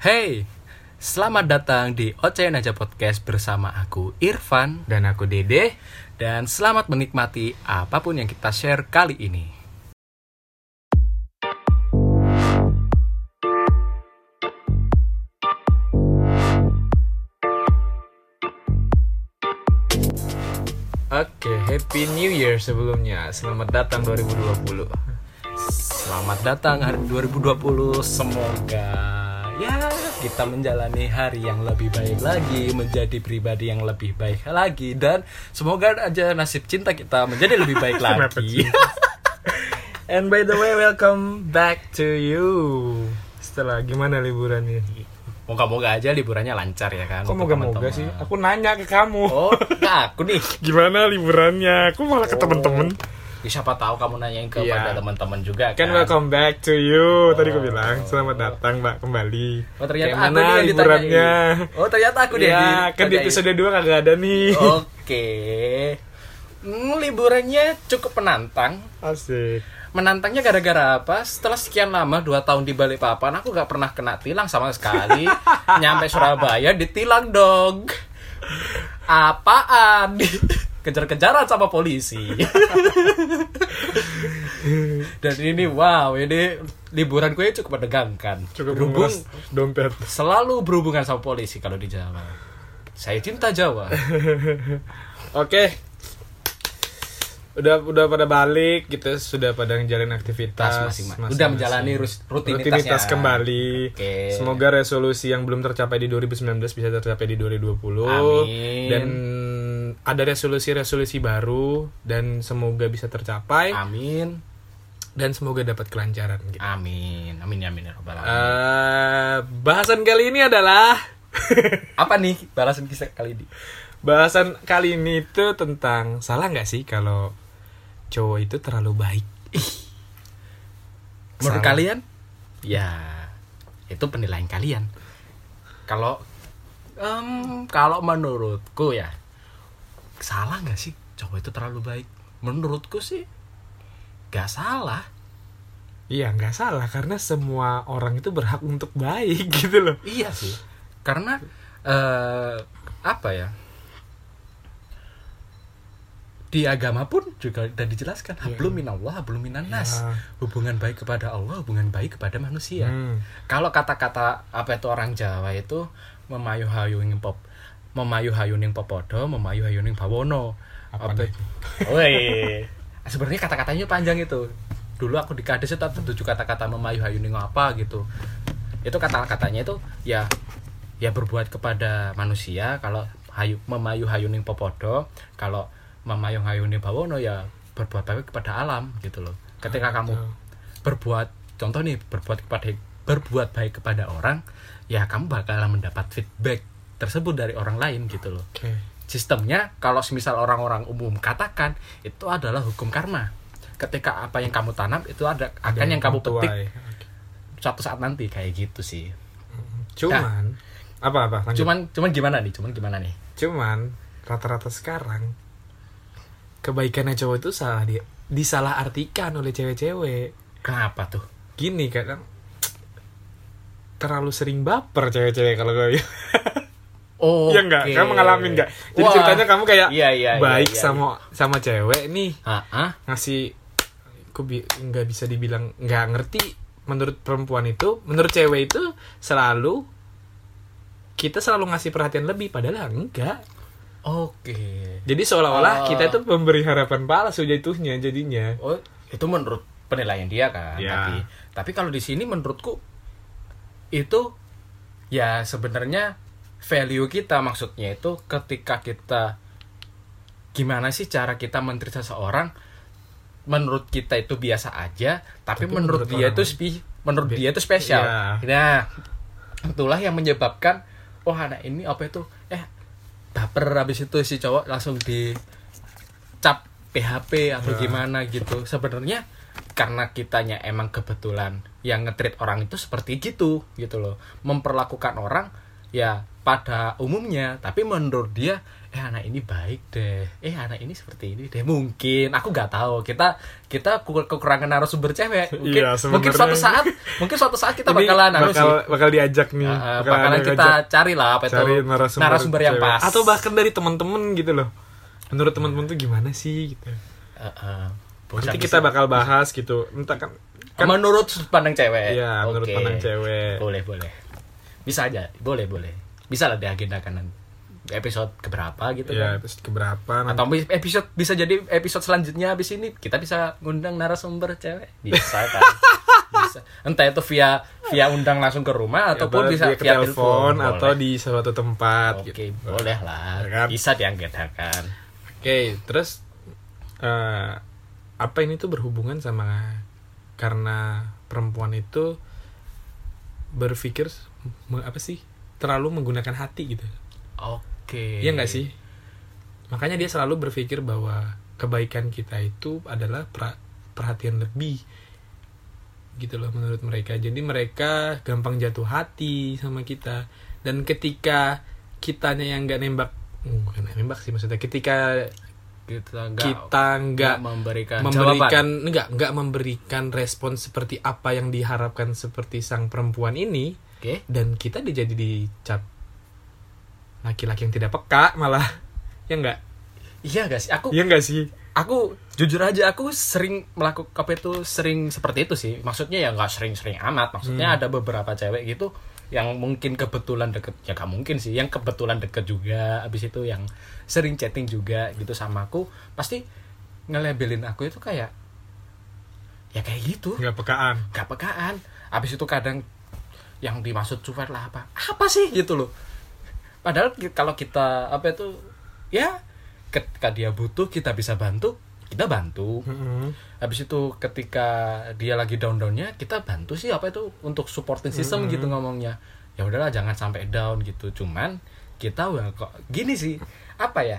Hey, selamat datang di Ocehan Aja Podcast bersama aku Irfan Dan aku Dede. dan selamat menikmati apa pun yang kita share kali ini. Oke, Happy New Year sebelumnya. Selamat datang 2020. Selamat datang hari 2020. Semoga kita menjalani hari yang lebih baik lagi, menjadi pribadi yang lebih baik lagi dan semoga aja nasib cinta kita menjadi lebih baik lagi. And by the way, welcome back to you. Setelah gimana liburannya? Moga-moga aja liburannya lancar ya kan. Kok moga-moga sih? Aku nanya ke kamu. Oh, nah aku nih. Gimana liburannya? Aku malah ke Oh. temen-temen. Ya, siapa tahu kamu nanyain kepada Iya. teman-teman juga Kan kan. welcome back to you. Tadi aku Oh. bilang selamat datang mbak kembali. Oh ternyata Kayak aku yang. Oh ternyata aku deh. Iya, kan di episode 2 kagak ada nih. Oke. Hmm, liburannya cukup menantang. Asik. Menantangnya gara-gara apa? Setelah sekian lama 2 tahun di Balikpapan, aku gak pernah kena tilang sama sekali. Nyampe Surabaya ditilang dong. Apaan? Kejar-kejaran sama polisi. Dan ini wow, ini liburan gue cukup menegangkan. Cukup Berhubung dompet. selalu berhubungan sama polisi kalau di Jawa. Saya cinta Jawa. Oke. Udah udah pada balik, kita sudah pada menjalani aktivitas masing-masing. Udah menjalani rutinitasnya. rutinitas kembali. Oke. Semoga resolusi yang belum tercapai di 2019 bisa tercapai di 2020 Amin. dan ada resolusi-resolusi baru dan semoga bisa tercapai Amin. dan semoga dapat kelancaran gitu. Amin. Amin ya amin ya rabbal alamin. Eh, bahasan kali ini adalah Apa nih balasan kisah kali ini? bahasan kali ini itu tentang salah nggak sih kalau cowok itu terlalu baik Menurut Salah. kalian? Ya, itu penilaian kalian. Kalau em, kalau menurutku ya salah nggak sih cowok itu terlalu baik? Menurutku sih nggak salah. Iya nggak salah karena semua orang itu berhak untuk baik gitu loh. Iya sih. Karena eh apa ya? Di agama pun juga sudah dijelaskan hablum minallah, hablum minannas. Ya. Hubungan baik kepada Allah, hubungan baik kepada manusia. Hmm. Kalau kata-kata apa itu orang Jawa itu memayu hayuning pop memayu hayuning popodo, memayu hayuning bawono. Apa? Woi. Sebenarnya kata-katanya panjang itu. Dulu aku di Kades itu ada tujuh kata-kata memayu hayuning apa gitu. Itu kata-katanya itu ya ya berbuat kepada manusia kalau hayu memayu hayuning popodo, kalau memayu hayuning bawono ya berbuat baik kepada alam gitu loh. Ketika kamu Betul. berbuat contoh nih berbuat kepada berbuat baik kepada orang ya kamu bakalan mendapat feedback tersebut dari orang lain gitu loh Oke. sistemnya kalau semisal orang-orang umum katakan itu adalah hukum karma ketika apa yang kamu tanam itu ada akan yang kamu tuai. petik suatu saat nanti kayak gitu sih Cuman apa apa? Lanjut. cuman cuman gimana nih cuman gimana nih Cuman rata-rata sekarang kebaikannya cowok itu salah dia disalah artikan oleh cewek-cewek. kenapa tuh Gini kadang terlalu sering baper cewek-cewek kalau gue oh Iya enggak? Kamu ngalamin enggak? Jadi Wah. ceritanya kamu kayak Iya, iya, iya, baik iya, sama sama cewek nih ah ah ngasih aku bi nggak bisa dibilang nggak ngerti menurut perempuan itu menurut cewek itu selalu kita selalu ngasih perhatian lebih padahal enggak oke jadi seolah-olah Oh. kita itu memberi harapan palsu jatuhnya jadinya Oh, itu menurut penilaian dia kan. Ya. Tapi tapi kalau di sini menurutku itu ya sebenarnya value kita maksudnya itu ketika kita gimana sih cara kita menteri seseorang menurut kita itu biasa aja, tapi, Tapi menurut, menurut dia itu spi- menurut dia itu spesial. Iya. Nah, itulah yang menyebabkan oh anak ini apa itu eh baper habis itu si cowok langsung di cap PHP atau Ya. gimana gitu sebenarnya karena kitanya emang kebetulan yang ngetrit orang itu seperti gitu gitu loh memperlakukan orang ya pada umumnya tapi menurut dia eh anak ini baik deh eh anak ini seperti ini deh mungkin aku nggak tahu kita kita ku- kekurangan narasumber cewek mungkin Iya, mungkin suatu saat mungkin suatu saat kita Ini bakalan bakal, sih bakal diajak nih. Uh, bakal bakalan kita cari lah apa itu cari narasumber, yang cewek. pas Atau bahkan dari teman-teman gitu loh. Menurut teman-teman tuh gimana sih gitu. Uh, uh, Nanti bisa- kita bakal bahas gitu. Entah kan kan menurut sudut pandang cewek Iya, menurut Oke. pandang cewek. boleh boleh bisa aja boleh boleh bisa lah diagendakan nanti. episode keberapa gitu ya kan episode keberapa nanti. atau episode bisa jadi episode selanjutnya habis ini kita bisa ngundang narasumber cewek bisa kan bisa entah itu via via undang langsung ke rumah ataupun Atau bisa ke via telepon atau Boleh. di suatu tempat oke gitu. boleh lah Ya kan? bisa diagendakan Oke, terus eh, apa ini tuh berhubungan sama karena perempuan itu berpikir apa sih terlalu menggunakan hati gitu. oke Iya nggak sih? Makanya dia selalu berpikir bahwa kebaikan kita itu adalah pra- perhatian lebih gitu loh menurut mereka. Jadi mereka gampang jatuh hati sama kita dan ketika kitanya yang nggak nembak, hmm, bukan nembak sih maksudnya. Ketika kita nggak kita nggak memberikan memberikan nggak nggak memberikan respon seperti apa yang diharapkan seperti sang perempuan ini oke. Dan kita dijadi dicap laki-laki yang tidak peka malah. Ya enggak iya gak sih? Aku iya enggak sih? aku jujur aja aku sering melakukan apa itu sering seperti itu sih. Maksudnya ya nggak sering-sering amat. Maksudnya ada beberapa cewek gitu yang mungkin kebetulan deket ya gak mungkin sih yang kebetulan deket juga abis itu yang sering chatting juga gitu sama aku pasti ngelabelin aku itu kayak ya kayak gitu. Nggak pekaan. Gak pekaan. Abis itu kadang yang dimaksud cuek lah apa? Apa sih? Gitu loh. Padahal kalau kita apa itu ya ketika dia butuh kita bisa bantu kita bantu. Mm-mm. habis itu ketika dia lagi down downnya kita bantu sih apa itu untuk supporting system gitu ngomongnya. Ya udahlah jangan sampai down gitu. Cuman kita kok gini sih. Apa ya?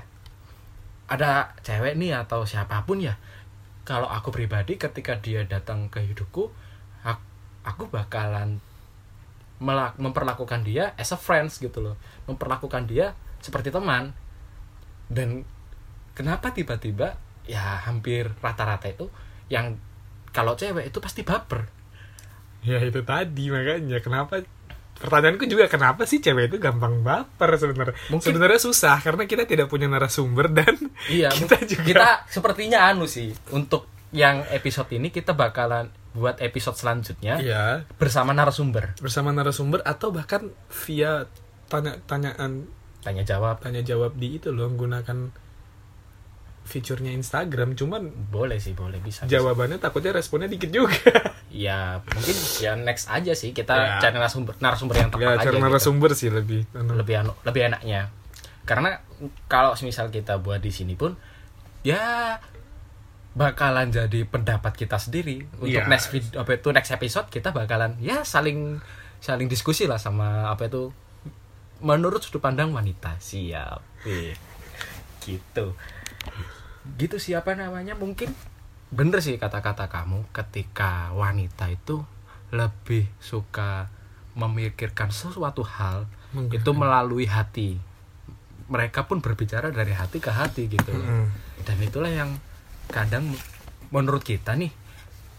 Ada cewek nih atau siapa pun ya kalau aku pribadi ketika dia datang ke hidupku ak- aku bakalan melak- memperlakukan dia as a friends gitu loh. Memperlakukan dia seperti teman. Dan kenapa tiba-tiba ya hampir rata-rata itu yang kalau cewek itu pasti baper. Ya itu tadi makanya. Kenapa? Pertanyaanku juga kenapa sih cewek itu gampang baper sebenarnya? Mungkin- sebenarnya susah karena kita tidak punya narasumber dan iya kita juga kita sepertinya anu sih untuk yang episode ini kita bakalan buat episode selanjutnya iya bersama narasumber bersama narasumber atau bahkan via tanya tanyaan tanya jawab tanya jawab di itu loh menggunakan fiturnya Instagram cuman boleh sih boleh bisa bisa. jawabannya takutnya responnya dikit juga ya mungkin ya next aja sih kita Ya. cari narasumber narasumber yang tepat ya aja cara gitu. narasumber sih lebih anu. lebih anu, lebih enaknya karena kalau misal kita buat di sini pun ya bakalan jadi pendapat kita sendiri untuk Iya. next video apa itu next episode kita bakalan ya saling saling diskusi lah sama apa itu menurut sudut pandang wanita siap Wih, gitu gitu siapa namanya mungkin bener sih kata-kata kamu ketika wanita itu lebih suka memikirkan sesuatu hal Menggunakan. itu melalui hati mereka pun berbicara dari hati ke hati gitu loh. Mm. dan itulah yang kadang menurut kita nih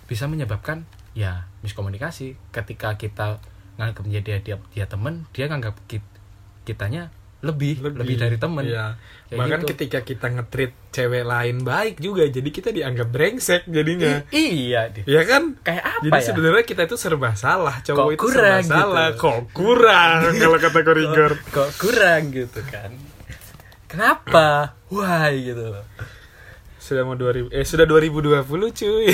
bisa menyebabkan ya miskomunikasi. Ketika kita nganggap dia dia dia temen dia nganggap kit- kitanya lebih lebih, dari temen. Iya. Kayak bahkan gitu. ketika kita ngetrit cewek lain baik juga jadi kita dianggap brengsek jadinya. I- iya ya kan? Kayak apa jadi ya? sebenarnya kita itu serba salah cowok Kok itu kurang serba salah. Gitu. kok kurang kalau kata korigor kok, kok kurang gitu kan? Kenapa? Why gitu loh sudah mau 2000 eh sudah 2020 cuy.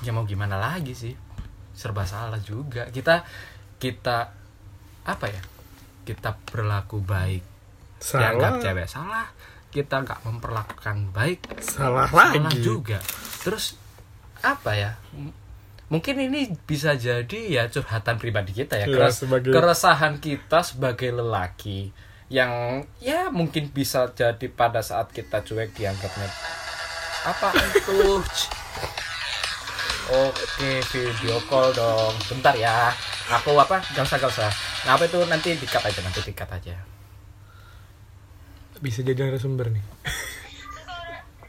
Ya mau gimana lagi sih? Serba salah juga. Kita kita apa ya? Kita berlaku baik. Dianggap salah cewek salah. Kita nggak memperlakukan baik. Salah salah lagi. juga. Terus apa ya? Mungkin ini bisa jadi ya curhatan pribadi kita ya. Iya, keres- sebagai- keresahan kita sebagai lelaki yang ya mungkin bisa jadi pada saat kita cuek dianggapnya apa itu Oke, video call dong. Bentar ya. Aku apa? Gak usah, gak usah. Nah, apa itu nanti dikat aja, nanti dikat aja. Bisa jadi narasumber nih.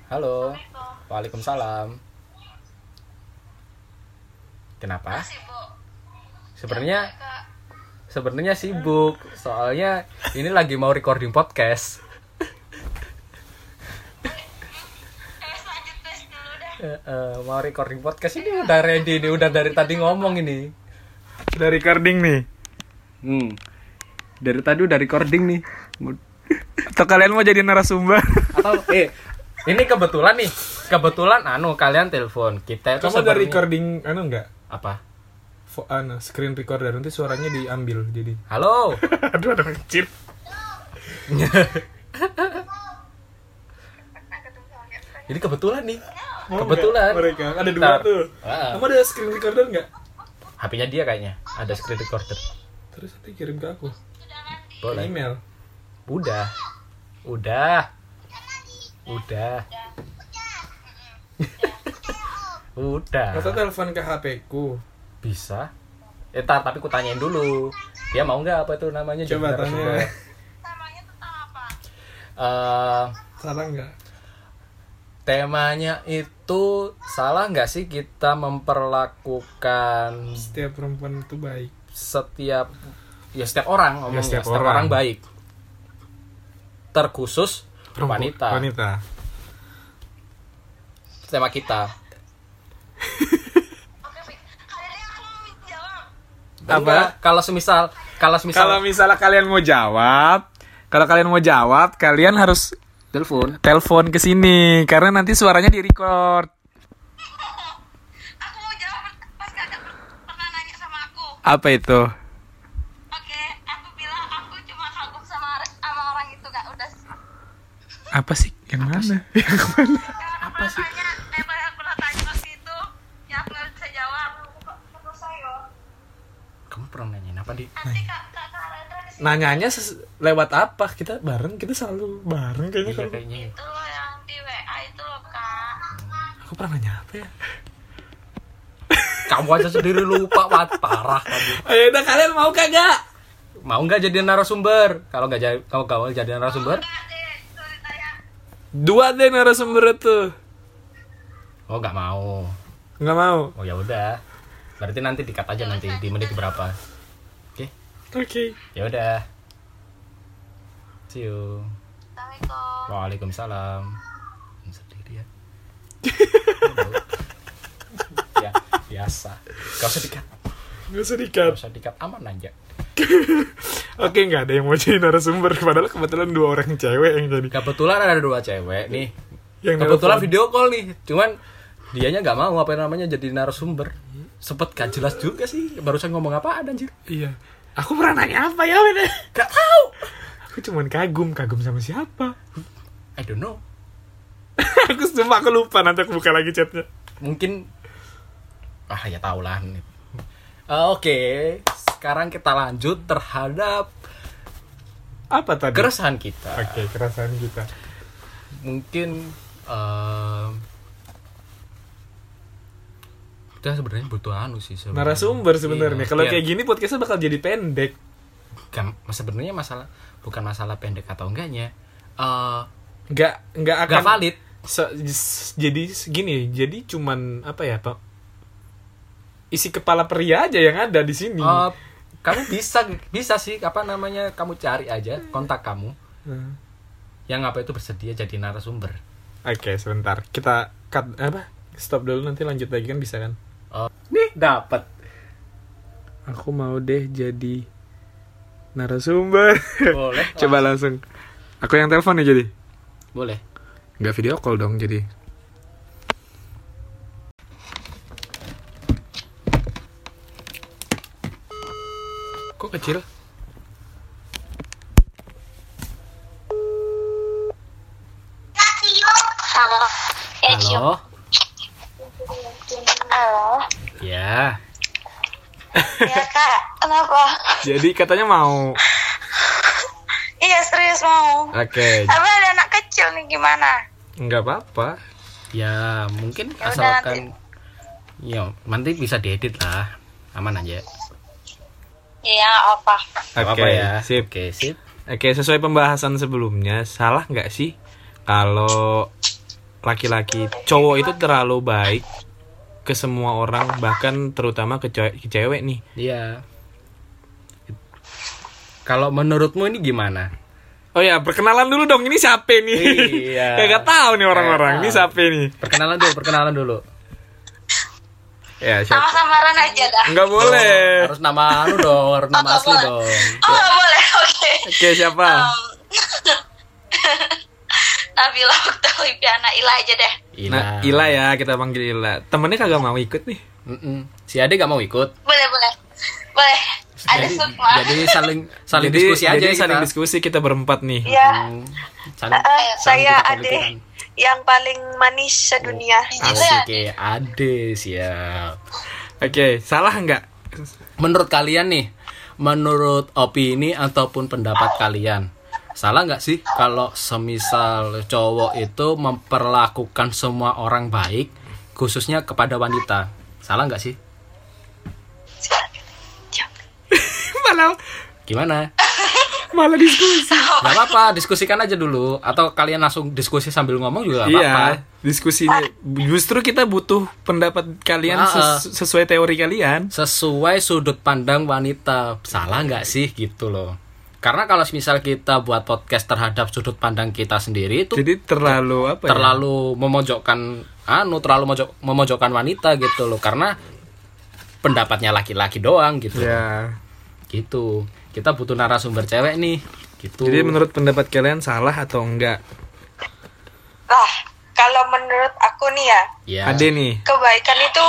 Halo. Waalaikumsalam. Kenapa? Sebenarnya sebenarnya sibuk. Soalnya ini lagi mau recording podcast. Eh, eh, mau recording podcast ini udah ready ini udah dari tadi ngomong ini. Sudah recording nih. Hmm. Dari tadi udah recording nih. Atau kalian mau jadi narasumber? Atau eh ini kebetulan nih. Kebetulan anu kalian telepon. Kita itu Kamu sebenarnya- recording anu enggak? apa? Anu, screen recorder nanti suaranya diambil jadi. Halo. Aduh ada kecil. Ini kebetulan nih. Mau Kebetulan. nggak mereka ada dua Bentar. tuh. Ah. Kamu ada screen recorder enggak? HP-nya dia kayaknya. Ada screen recorder. Terus nanti kirim ke aku. Boleh. email. Udah. Udah. Udah. Udah. Atau telepon ke HP ku. Bisa. Eh, tar, tapi ku tanyain dulu. Dia mau nggak apa itu namanya? Coba jadi narasumber? tanya. Eh, Salah enggak? temanya itu salah nggak sih kita memperlakukan Setiap perempuan itu baik. setiap ya setiap orang ngomongnya setiap setiap, orang. orang. baik terkhusus Perempu- wanita Wanita. tema kita Apa? Kalau semisal kalau semisal Kalau misalnya kalian mau jawab, kalau kalian mau jawab, kalian harus telepon telepon ke sini karena nanti suaranya di record. Aku mau jawab pas kakak pernah nanya sama aku. Apa itu? Oke, aku bilang aku cuma kagum sama sama orang itu kak. Udah. Apa sih? Yang mana? Yang mana? Apa sih? Tanya, eh pas aku pernah tanya waktu itu, ya aku nggak bisa jawab. Terus saya. kamu pernah nanyain apa di sini Nanyanya ses- lewat apa? Kita bareng, kita selalu bareng kayaknya iya kalau. kayaknya itu loh yang di WA itu loh kak. Aku pernah nanya apa ya? kamu aja sendiri lupa Wah, parah kamu Ayo udah kalian mau kagak? mau nggak jadi narasumber kalau nggak jadi kalau kamu jadi narasumber. Dua deh narasumber itu. oh nggak mau Nggak mau. oh ya udah berarti nanti dikat aja nanti di menit berapa oke Oke. ya udah see you Assalamualaikum. Waalaikumsalam. Sendiri ya. ya, biasa. Gak usah dikat. Nggak usah Gak dikat. usah dikat aman aja. Oke nggak ada yang mau jadi narasumber. Padahal kebetulan dua orang cewek yang jadi. Kebetulan ada dua cewek nih. Yang Kebetulan nelpon. video call nih. Cuman dianya nggak mau apa namanya jadi narasumber. Sempet gak jelas juga sih. Barusan ngomong apa anjir. Iya. Aku pernah nanya apa ya Win? Gak tahu. Aku cuman kagum, kagum sama siapa? I don't know. aku sumpah aku lupa nanti aku buka lagi chatnya. Mungkin ah ya tau lah. Eh, Oke, sekarang kita lanjut terhadap Apa tadi? keresahan kita. Oke, kerasaan kita. mungkin em, kita sebenarnya butuh anu sih sebenarnya. Narasumber sebenarnya. Iya, Kalau iya. kayak gini podcastnya bakal jadi pendek. Bukan- sebenarnya masalah bukan masalah pendek atau enggaknya Eh, Nggak nggak akan nggak valid Se- jadi gini, jadi cuman apa ya, Pak? Isi kepala pria aja yang ada di sini. Eh, kamu bisa bisa sih apa namanya kamu cari aja kontak kamu Hmm. yang apa itu bersedia jadi narasumber Oke, sebentar. Kita cut apa? Stop dulu nanti lanjut lagi kan bisa kan? Oh, nih dapat Aku mau deh jadi narasumber. boleh Coba langsung. Aku yang telepon ya jadi. boleh Nggak video call dong jadi. Kok kecil? Halo. Eh, halo Halo. Ya kak, kenapa? Jadi katanya mau. Iya serius mau. Oke, Tapi ada anak kecil nih gimana? nggak apa-apa. ya mungkin Ya udah, asalkan ya nanti bisa diedit lah aman aja Iya, apa? Oke, apa-apa ya sip. oke sip Oke, sesuai pembahasan sebelumnya, salah nggak sih kalau laki-laki cowok itu terlalu baik ke semua orang, bahkan terutama ke cewek, ke cewek nih? iya kalau menurutmu ini gimana Oh ya, perkenalan dulu dong. Ini siapa nih? Iya. Kayak tahu nih orang-orang. Ini siapa nih? perkenalan dulu perkenalan dulu Ya, siapa? Sama samaran aja dah. Enggak boleh. harus nama anu dong harus nama Oh, asli boleh. dong Oh, nggak boleh. Oke. Oke, siapa? Um, Nabila Uktalipiana Ila aja deh. Ila. Nah, Ila ya, kita panggil Ila. Temennya kagak mau ikut nih. Mm-mm. si Ade gak mau ikut Boleh, boleh. Boleh. Ada jadi, sukma. jadi saling saling jadi, diskusi aja jadi kita. saling diskusi kita berempat nih. Ya, Hmm, saling, eh, saling saya Ade yang paling manis sedunia. Asik ya, Ade siap. Oke, salah nggak? Menurut kalian nih, menurut opini ataupun pendapat kalian, salah nggak sih kalau semisal cowok itu memperlakukan semua orang baik, khususnya kepada wanita? Salah nggak sih? malah Gimana? malah diskusi. Gak apa-apa, diskusikan aja dulu. Atau kalian langsung diskusi sambil ngomong juga gak apa-apa. Iya, diskusi justru kita butuh pendapat kalian ses- sesuai teori kalian. Sesuai sudut pandang wanita. Salah nggak sih gitu loh. Karena kalau misal kita buat podcast terhadap sudut pandang kita sendiri itu Jadi terlalu apa ya? terlalu memojokkan anu terlalu mojok, memojokkan wanita gitu loh karena pendapatnya laki-laki doang gitu Ya. gitu kita butuh narasumber cewek nih gitu Jadi menurut pendapat kalian salah atau enggak? Nah, kalau menurut aku nih ya, ya Ade nih. kebaikan itu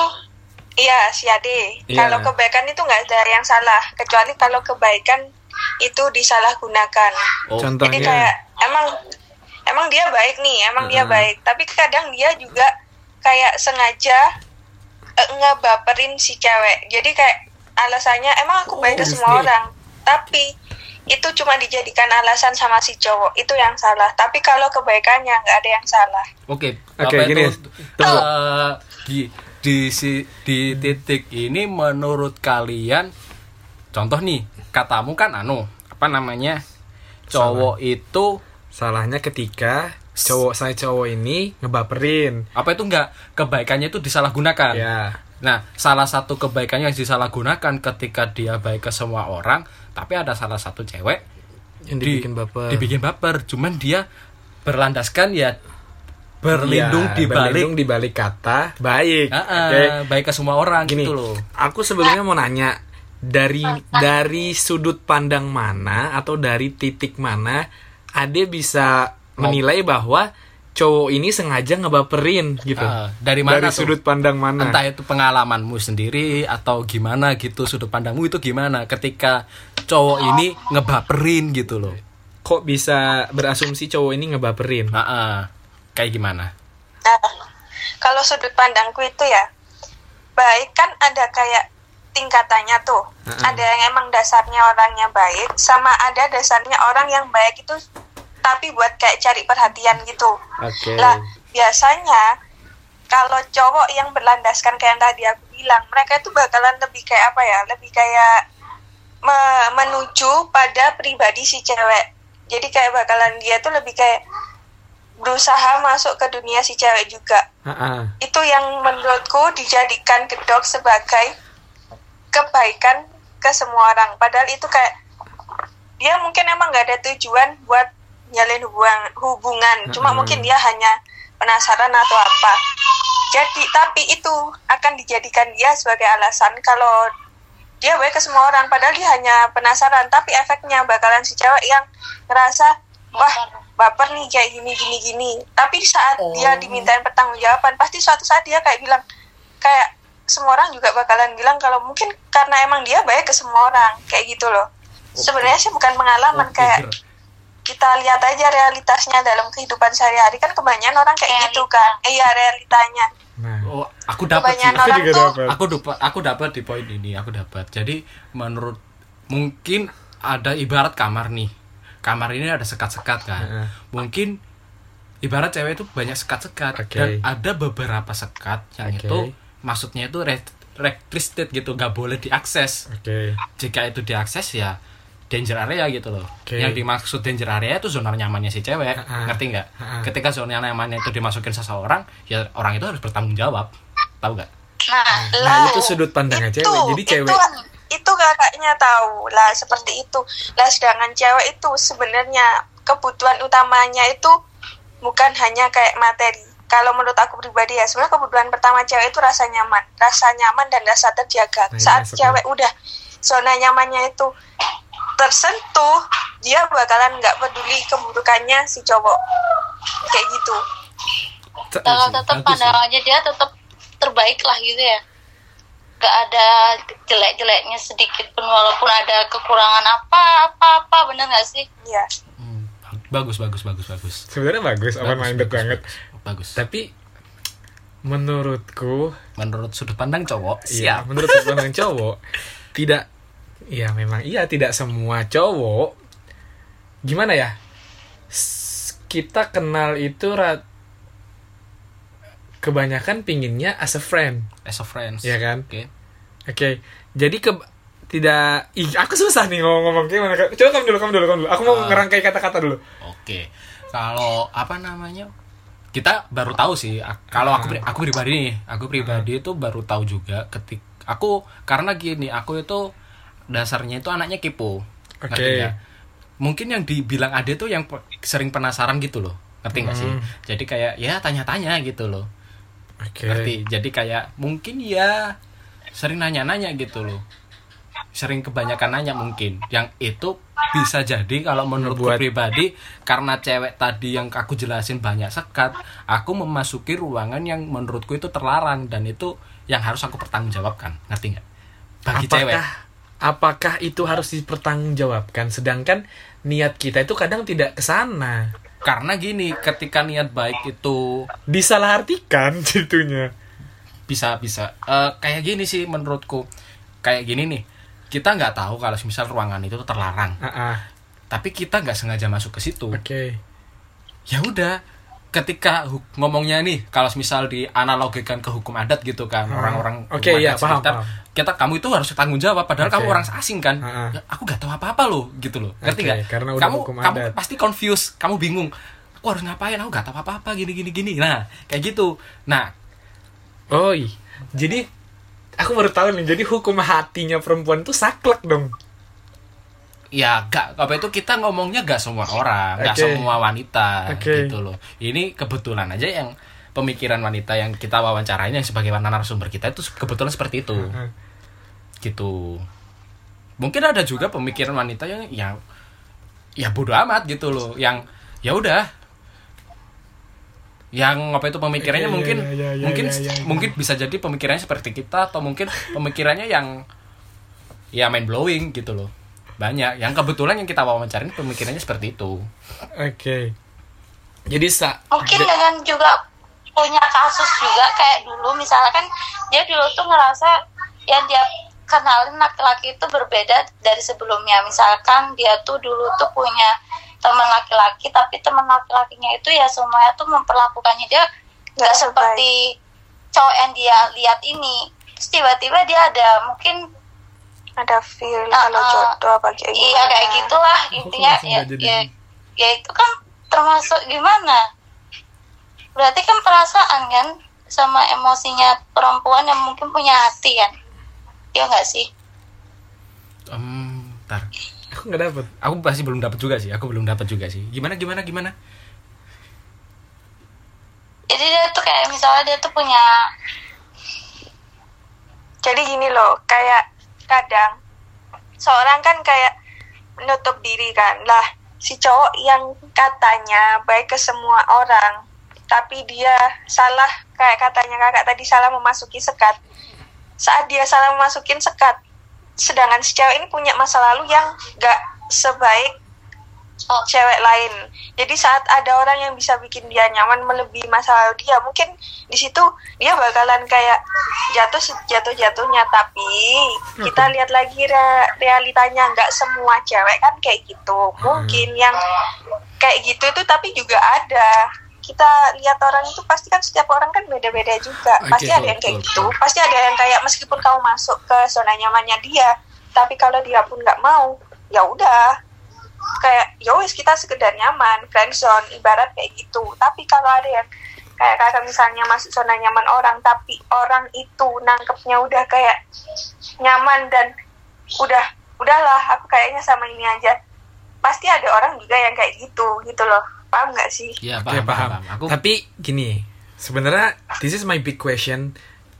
iya si Ade. Iya. Kalau kebaikan itu nggak ada yang salah, kecuali kalau kebaikan itu disalahgunakan. oh, Contoh- Jadi Contohnya? kayak emang emang dia baik nih, emang dia Mm-mm. baik, tapi kadang dia juga kayak sengaja eh, ngebaperin si cewek. Jadi kayak alasannya emang aku baik ke semua orang, tapi itu cuma dijadikan alasan sama si cowok itu yang salah. Tapi kalau kebaikannya nggak ada yang salah. Oke, Oke, apa gini, itu? Eh, di di si di titik ini menurut kalian contoh nih, katamu kan anu, apa namanya? Cowok itu Salahnya ketika cowok saya cowok ini ngebaperin. apa itu enggak kebaikannya itu disalahgunakan. Ya. Nah, salah satu kebaikannya yang disalahgunakan ketika dia baik ke semua orang, tapi ada salah satu cewek Yang di- dibikin baper. dibikin baper, cuman dia berlandaskan ya berlindung Iya, di balik di balik kata baik. Ah, ah, Oke. baik ke semua orang Gini, gitu loh. aku sebelumnya mau nanya dari dari sudut pandang mana atau dari titik mana Ade bisa menilai bahwa cowok ini sengaja ngebaperin gitu. Ah, dari mana Dari tuh? sudut pandang mana? Entah itu pengalamanmu sendiri atau gimana gitu sudut pandangmu itu gimana ketika cowok ini ngebaperin gitu loh. Kok bisa berasumsi cowok ini ngebaperin? Nah, ah, kayak gimana? Nah, kalau sudut pandangku itu ya baik kan ada kayak tingkatannya tuh. Heeh. Ada yang emang dasarnya orangnya baik, sama ada dasarnya orang yang baik itu tapi buat kayak cari perhatian gitu. Oke. Lah biasanya kalau cowok yang berlandaskan kayak yang tadi aku bilang, mereka itu bakalan lebih kayak apa ya? Lebih kayak me- menuju pada pribadi si cewek. Jadi kayak bakalan dia tuh lebih kayak berusaha masuk ke dunia si cewek juga. Ah, ah. Itu yang menurutku dijadikan kedok sebagai kebaikan ke semua orang. Padahal itu kayak dia mungkin emang nggak ada tujuan buat nyalin hubungan, hubungan. Cuma Mm-mm. mungkin dia hanya penasaran atau apa. Jadi tapi itu akan dijadikan dia sebagai alasan kalau dia baik ke semua orang padahal dia hanya penasaran tapi efeknya bakalan si cewek yang ngerasa wah baper nih kayak gini gini gini tapi saat dia dimintain pertanggungjawaban pasti suatu saat dia kayak bilang kayak semua orang juga bakalan bilang kalau mungkin karena emang dia baik ke semua orang kayak gitu loh sebenarnya sih bukan pengalaman kayak kita lihat aja realitasnya dalam kehidupan sehari-hari kan kebanyakan orang kayak gitu kan iya realitanya Nah, Oh, aku dapat sih. kebanyakan orang juga tuh dapat. Aku dapat aku dapat di poin ini, aku dapat. Jadi menurut mungkin ada ibarat kamar nih. Kamar ini ada sekat-sekat kan. Heeh. Mungkin ibarat cewek itu banyak sekat-sekat Oke. dan ada beberapa sekat yang Oke. itu maksudnya itu re- restricted gitu nggak boleh diakses Oke. jika itu diakses ya danger area gitu loh Oke. yang dimaksud danger area itu zona nyamannya si cewek Ha-ha. ngerti nggak ketika zona nyamannya itu dimasukin seseorang ya orang itu harus bertanggung jawab tahu nggak Nah, Nah, lah, itu sudut pandangnya itu, cewek. Jadi cewek itu, itu kakaknya tahu lah seperti itu. Lah sedangkan cewek itu sebenarnya kebutuhan utamanya itu bukan hanya kayak materi. Kalau menurut aku pribadi ya, sebenarnya kebutuhan pertama cewek itu rasa nyaman, rasa nyaman dan rasa terjaga. Nah, ini Saat cewek udah zona nyamannya itu tersentuh, dia bakalan nggak peduli keburukannya si cowok. Kayak gitu. Kalau tetap bagus pandangannya dia tetap terbaik lah gitu ya gak ada jelek-jeleknya sedikit pun walaupun ada kekurangan apa apa apa bener gak sih Iya. Hmm, bagus bagus bagus bagus sebenarnya bagus, open Bagus, minded bagus, banget. bagus, bagus. Tapi menurutku menurut sudut pandang cowok Iya, siap. menurut sudut pandang cowok tidak ya memang iya tidak semua cowok gimana ya? Kita kenal itu ra- kebanyakan pinginnya as a friend. As a friends. Iya kan? oke. Oke jadi ke tidak ih aku susah nih ngomong-ngomong gimana. Coba kamu dulu kamu dulu kamu dulu. Aku mau Ah. ngerangkai kata-kata dulu. Oke, kalau apa namanya? Kita baru tahu sih. Kalau aku pri- aku pribadi nih, aku pribadi itu baru tahu juga ketik aku karena gini, aku itu dasarnya itu anaknya kepo. Oke. nggak? Mungkin yang dibilang Ade tuh yang sering penasaran gitu loh. Ngerti nggak sih? Hmm. Jadi kayak ya tanya-tanya gitu loh. oke Ngerti? Jadi kayak mungkin ya sering nanya-nanya gitu loh. Sering kebanyakan nanya mungkin. Yang itu bisa jadi kalau menurutku Ngebuat- pribadi karena cewek tadi yang aku jelasin banyak sekat, aku memasuki ruangan yang menurutku itu terlarang dan itu yang harus aku pertanggungjawabkan. Ngerti nggak? Bagi cewek. apakah apakah itu harus dipertanggungjawabkan sedangkan niat kita itu kadang tidak ke sana Karena gini, ketika niat baik itu disalahartikan jatuhnya bisa bisa Eh, kayak gini sih menurutku. Kayak gini nih. Kita nggak tahu kalau misal ruangan itu terlarang. ah ah, tapi kita nggak sengaja masuk ke situ oke ya udah ketika ngomongnya nih kalau misal dianalogikan ke hukum adat gitu kan Hmm. orang-orang Oke, hukum iya, adat paham, sekitar, paham. kita kamu itu harus tanggung jawab padahal Oke. kamu orang asing kan Ah, ah. Ya, aku nggak tahu apa-apa loh gitu loh ngerti Oke, nggak karena udah kamu hukum kamu adat. pasti confused kamu bingung aku harus ngapain aku nggak tahu apa-apa gini gini gini nah kayak gitu nah iya. jadi aku baru tahu nih jadi hukum hatinya perempuan tuh saklek dong. Ya gak apa itu kita ngomongnya gak semua orang gak Oke. semua wanita Oke. gitu loh. Ini kebetulan aja yang pemikiran wanita yang kita wawancarain yang sebagai narasumber kita itu kebetulan seperti itu. Gitu. Mungkin ada juga pemikiran wanita yang yang ya bodoh amat gitu loh. Yang ya udah yang apa itu pemikirannya Iya, iya, mungkin iya, iya, iya, mungkin iya, iya. mungkin bisa jadi pemikirannya seperti kita atau mungkin pemikirannya yang ya mind blowing gitu loh. Banyak. Yang kebetulan yang kita wawancarin pemikirannya seperti itu. Oke. Jadi sa mungkin dengan juga punya kasus juga kayak dulu misalkan dia dulu tuh ngerasa yang dia kenalin laki-laki itu berbeda dari sebelumnya. Misalkan dia tuh dulu tuh punya teman laki-laki tapi teman laki-lakinya itu ya semuanya tuh memperlakukannya dia nggak seperti cowok yang dia lihat ini. Terus tiba-tiba dia ada mungkin ada feel Ah, kalau ah. jodoh apa kayak iya gimana. kayak gitulah intinya. Ya, ya ya itu kan termasuk gimana? Berarti kan perasaan kan sama emosinya perempuan yang mungkin punya hati kan? Ya nggak sih? Em, ntar. Aku nggak dapet. Aku pasti belum dapat juga sih aku belum dapat juga sih. Gimana gimana gimana? Jadi dia tuh kayak misalnya dia tuh punya jadi gini loh kayak kadang seorang kan kayak menutup diri kan. Lah si cowok yang katanya baik ke semua orang tapi dia salah kayak katanya kakak tadi salah memasuki sekat. Saat dia salah memasukin sekat sedangkan si cewek ini punya masa lalu yang gak sebaik oh, cewek lain. Jadi saat ada orang yang bisa bikin dia nyaman melebihi masa lalu dia, mungkin di situ dia bakalan kayak jatuh jatuh jatuhnya. Tapi kita lihat lagi re- realitanya nggak semua cewek kan kayak gitu. Mungkin yang kayak gitu itu tapi juga ada kita lihat orang itu pasti kan setiap orang kan beda-beda juga. Oke, pasti ada yang kayak gitu. pasti ada yang kayak meskipun kamu masuk ke zona nyamannya dia tapi kalau dia pun nggak mau ya udah. Kayak ya wis kita sekedar nyaman friendzone ibarat kayak gitu. Tapi kalau ada yang kayak kakak misalnya masuk zona nyaman orang tapi orang itu nangkepnya udah kayak nyaman dan udah udahlah aku kayaknya sama ini aja. Pasti ada orang juga yang kayak gitu gitu loh paham nggak sih ya paham, paham, paham. aku Tapi gini, sebenarnya this is my big question,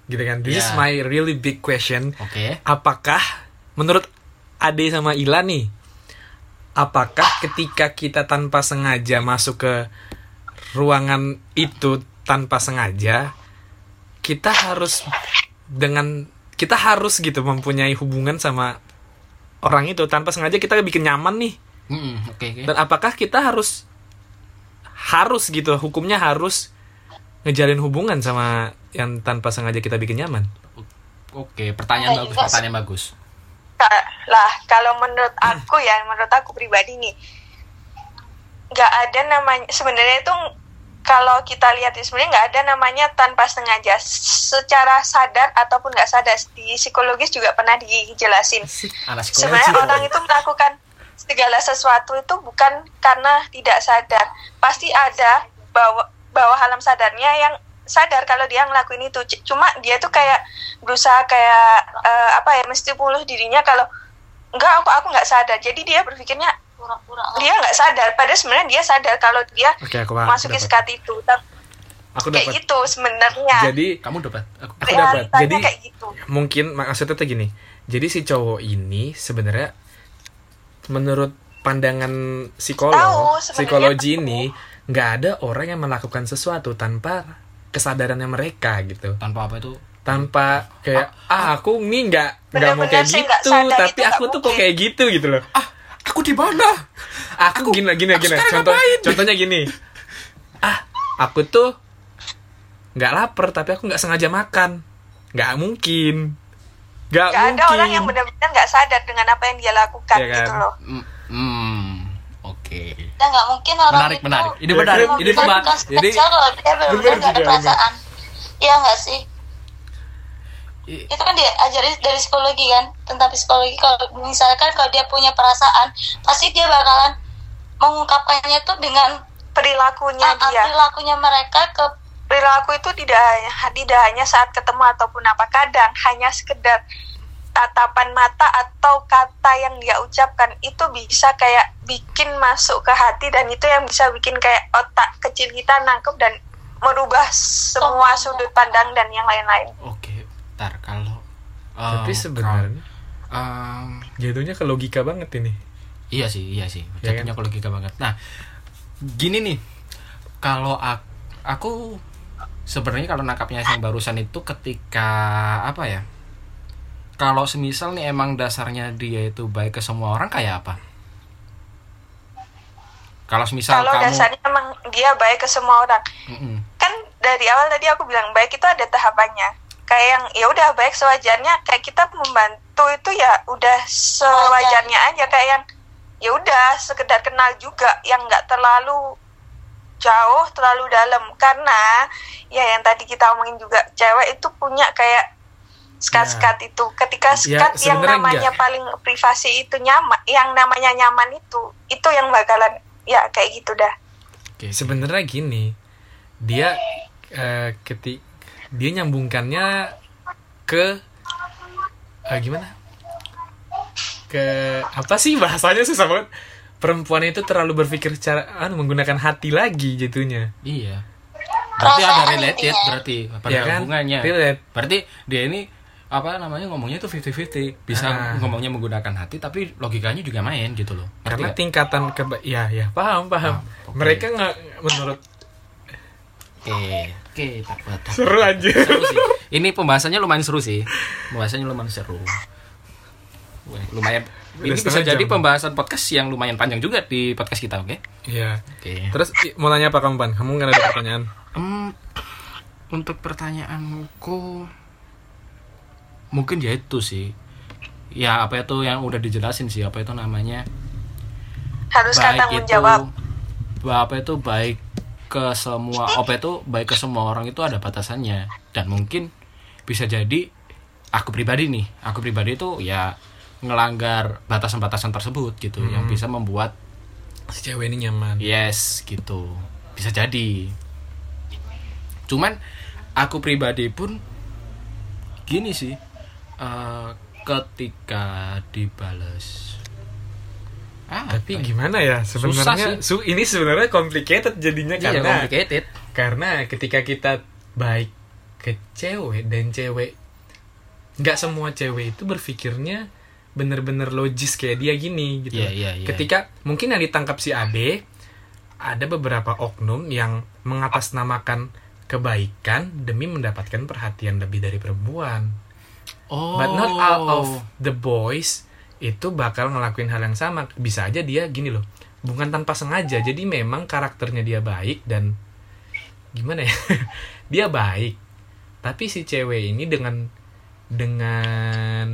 gitu kan? This is Ya. my really big question. oke Apakah menurut Ade sama Ila nih, apakah ketika kita tanpa sengaja masuk ke ruangan itu tanpa sengaja, kita harus dengan kita harus gitu mempunyai hubungan sama orang itu tanpa sengaja kita bikin nyaman nih. Mm-mm, oke oke Dan apakah kita harus harus gitu. Hukumnya harus ngejalin hubungan sama yang tanpa sengaja kita bikin nyaman? oke pertanyaan Nah, bagus pertanyaan bagus. Ka- lah kalau menurut aku ya menurut aku pribadi nih nggak ada namanya sebenarnya itu kalau kita lihat itu sebenarnya nggak ada namanya tanpa sengaja. Secara sadar ataupun nggak sadar di psikologis juga pernah dijelasin. Sebenarnya orang itu melakukan segala sesuatu itu bukan karena tidak sadar. Pasti ada bahwa bahwa alam sadarnya yang sadar kalau dia ngelakuin itu. C- cuma dia tuh kayak berusaha kayak eh, apa ya mesti puluh dirinya kalau enggak aku aku nggak sadar. Jadi dia berpikirnya pura-pura. dia nggak sadar. Padahal sebenarnya dia sadar kalau dia Oke, aku paham. masukin sekat itu. Aku kayak gitu sebenarnya. Jadi kamu dapat? Aku, aku dapat. Jadi kayak gitu. mungkin maksudnya tuh gini. Jadi si cowok ini sebenarnya menurut pandangan psikolog, Tahu, psikologi ini nggak ada orang yang melakukan sesuatu tanpa kesadarannya mereka gitu. tanpa apa itu? Tanpa kayak ah aku nih nggak nggak mau kayak gitu, tapi aku tuh kok kayak gitu gitu loh. ah aku di mana? Aku gini gini aku gini. contoh ngapain? contohnya gini. Ah aku tuh nggak lapar tapi aku nggak sengaja makan. Nggak mungkin nggak nggak mungkin ada orang yang benar-benar nggak sadar dengan apa yang dia lakukan Iya kan? gitu loh. Hmm, oke. Dan nggak mungkin orang menarik itu menarik. Ini Ya, menarik. Ini jadi spesial kalau dia benar-benar Bener nggak ada perasaan. Iya nggak sih? I- itu kan diajarin dari psikologi kan? Tentang psikologi kalau misalkan kalau dia punya perasaan pasti dia bakalan mengungkapkannya tuh dengan perilakunya ah, ah, dia. perilakunya mereka ke perilaku itu tidak hanya tidak hanya saat ketemu ataupun apa kadang hanya sekedar tatapan mata atau kata yang dia ucapkan itu bisa kayak bikin masuk ke hati dan itu yang bisa bikin kayak otak kecil kita nangkep dan merubah semua sudut pandang dan yang lain-lain. oke ntar kalau tapi eh, sebenarnya em, jatuhnya ke logika banget ini. Iya sih iya sih Ya jatuhnya ke logika banget. Nah gini nih kalau aku, aku sebenarnya kalau nangkapnya yang barusan itu ketika apa ya kalau semisal nih emang dasarnya dia itu baik ke semua orang kayak apa kalau semisal Kalau kamu dasarnya emang dia baik ke semua orang. Mm-mm. Kan dari awal tadi aku bilang baik itu ada tahapannya. Kayak yang ya udah baik sewajarnya kayak kita membantu itu ya udah sewajarnya aja kayak yang ya udah sekedar kenal juga yang nggak terlalu jauh terlalu dalam. Karena ya yang tadi kita omongin juga cewek itu punya kayak skat-skat itu. Ketika Ya, skat yang sebenarnya namanya enggak. paling privasi itu nyaman yang namanya nyaman itu itu yang bakalan ya kayak gitu dah. Oke, oke. sebenarnya gini. Dia eh, ketik dia nyambungkannya ke eh, gimana? Ke apa sih bahasanya susah banget perempuan itu terlalu berpikir secara anu menggunakan hati lagi jatuhnya Iya. Berarti ada related intinya. berarti pada Iya kan? hubungannya. Relate. Berarti dia ini apa namanya ngomongnya itu 50-50 bisa Ah. ngomongnya menggunakan hati tapi logikanya juga main gitu loh Ngerti karena tingkatan ke ya ya paham paham Paham, oke. mereka nggak menurut oke oke dapat. seru aja seru sih ini pembahasannya lumayan seru sih pembahasannya lumayan seru Wah, lumayan. Udah ini bisa setengah jadi jam. pembahasan podcast yang lumayan panjang juga di podcast kita oke? Ya oke. Terus i- mau nanya apa kamu pan kamu nggak ada pertanyaan? Em, untuk pertanyaanku mungkin ya itu sih. Ya apa itu yang udah dijelasin sih apa itu namanya? Harus kan tanggung itu jawab. apa itu baik ke semua apa itu baik ke semua orang itu ada batasannya. Dan mungkin bisa jadi aku pribadi nih aku pribadi itu ya ngelanggar batasan-batasan tersebut gitu yang bisa membuat si cewek ini nyaman. Yes gitu. Bisa jadi. Cuman aku pribadi pun gini sih eh, ketika dibales. Ah, tapi apa ya? gimana ya sebenarnya su ini sebenarnya complicated jadinya Iya, karena complicated. karena ketika kita baik ke cewek dan cewek nggak semua cewek itu berpikirnya bener-bener logis kayak dia gini gitu. Iya, iya, iya. ketika mungkin yang ditangkap si Ade ada beberapa oknum yang mengatasnamakan kebaikan demi mendapatkan perhatian lebih dari perempuan. Oh but not all of the boys itu bakal ngelakuin hal yang sama. Bisa aja dia gini loh bukan tanpa sengaja. Jadi memang karakternya dia baik dan gimana ya? Dia baik. Tapi si cewek ini dengan dengan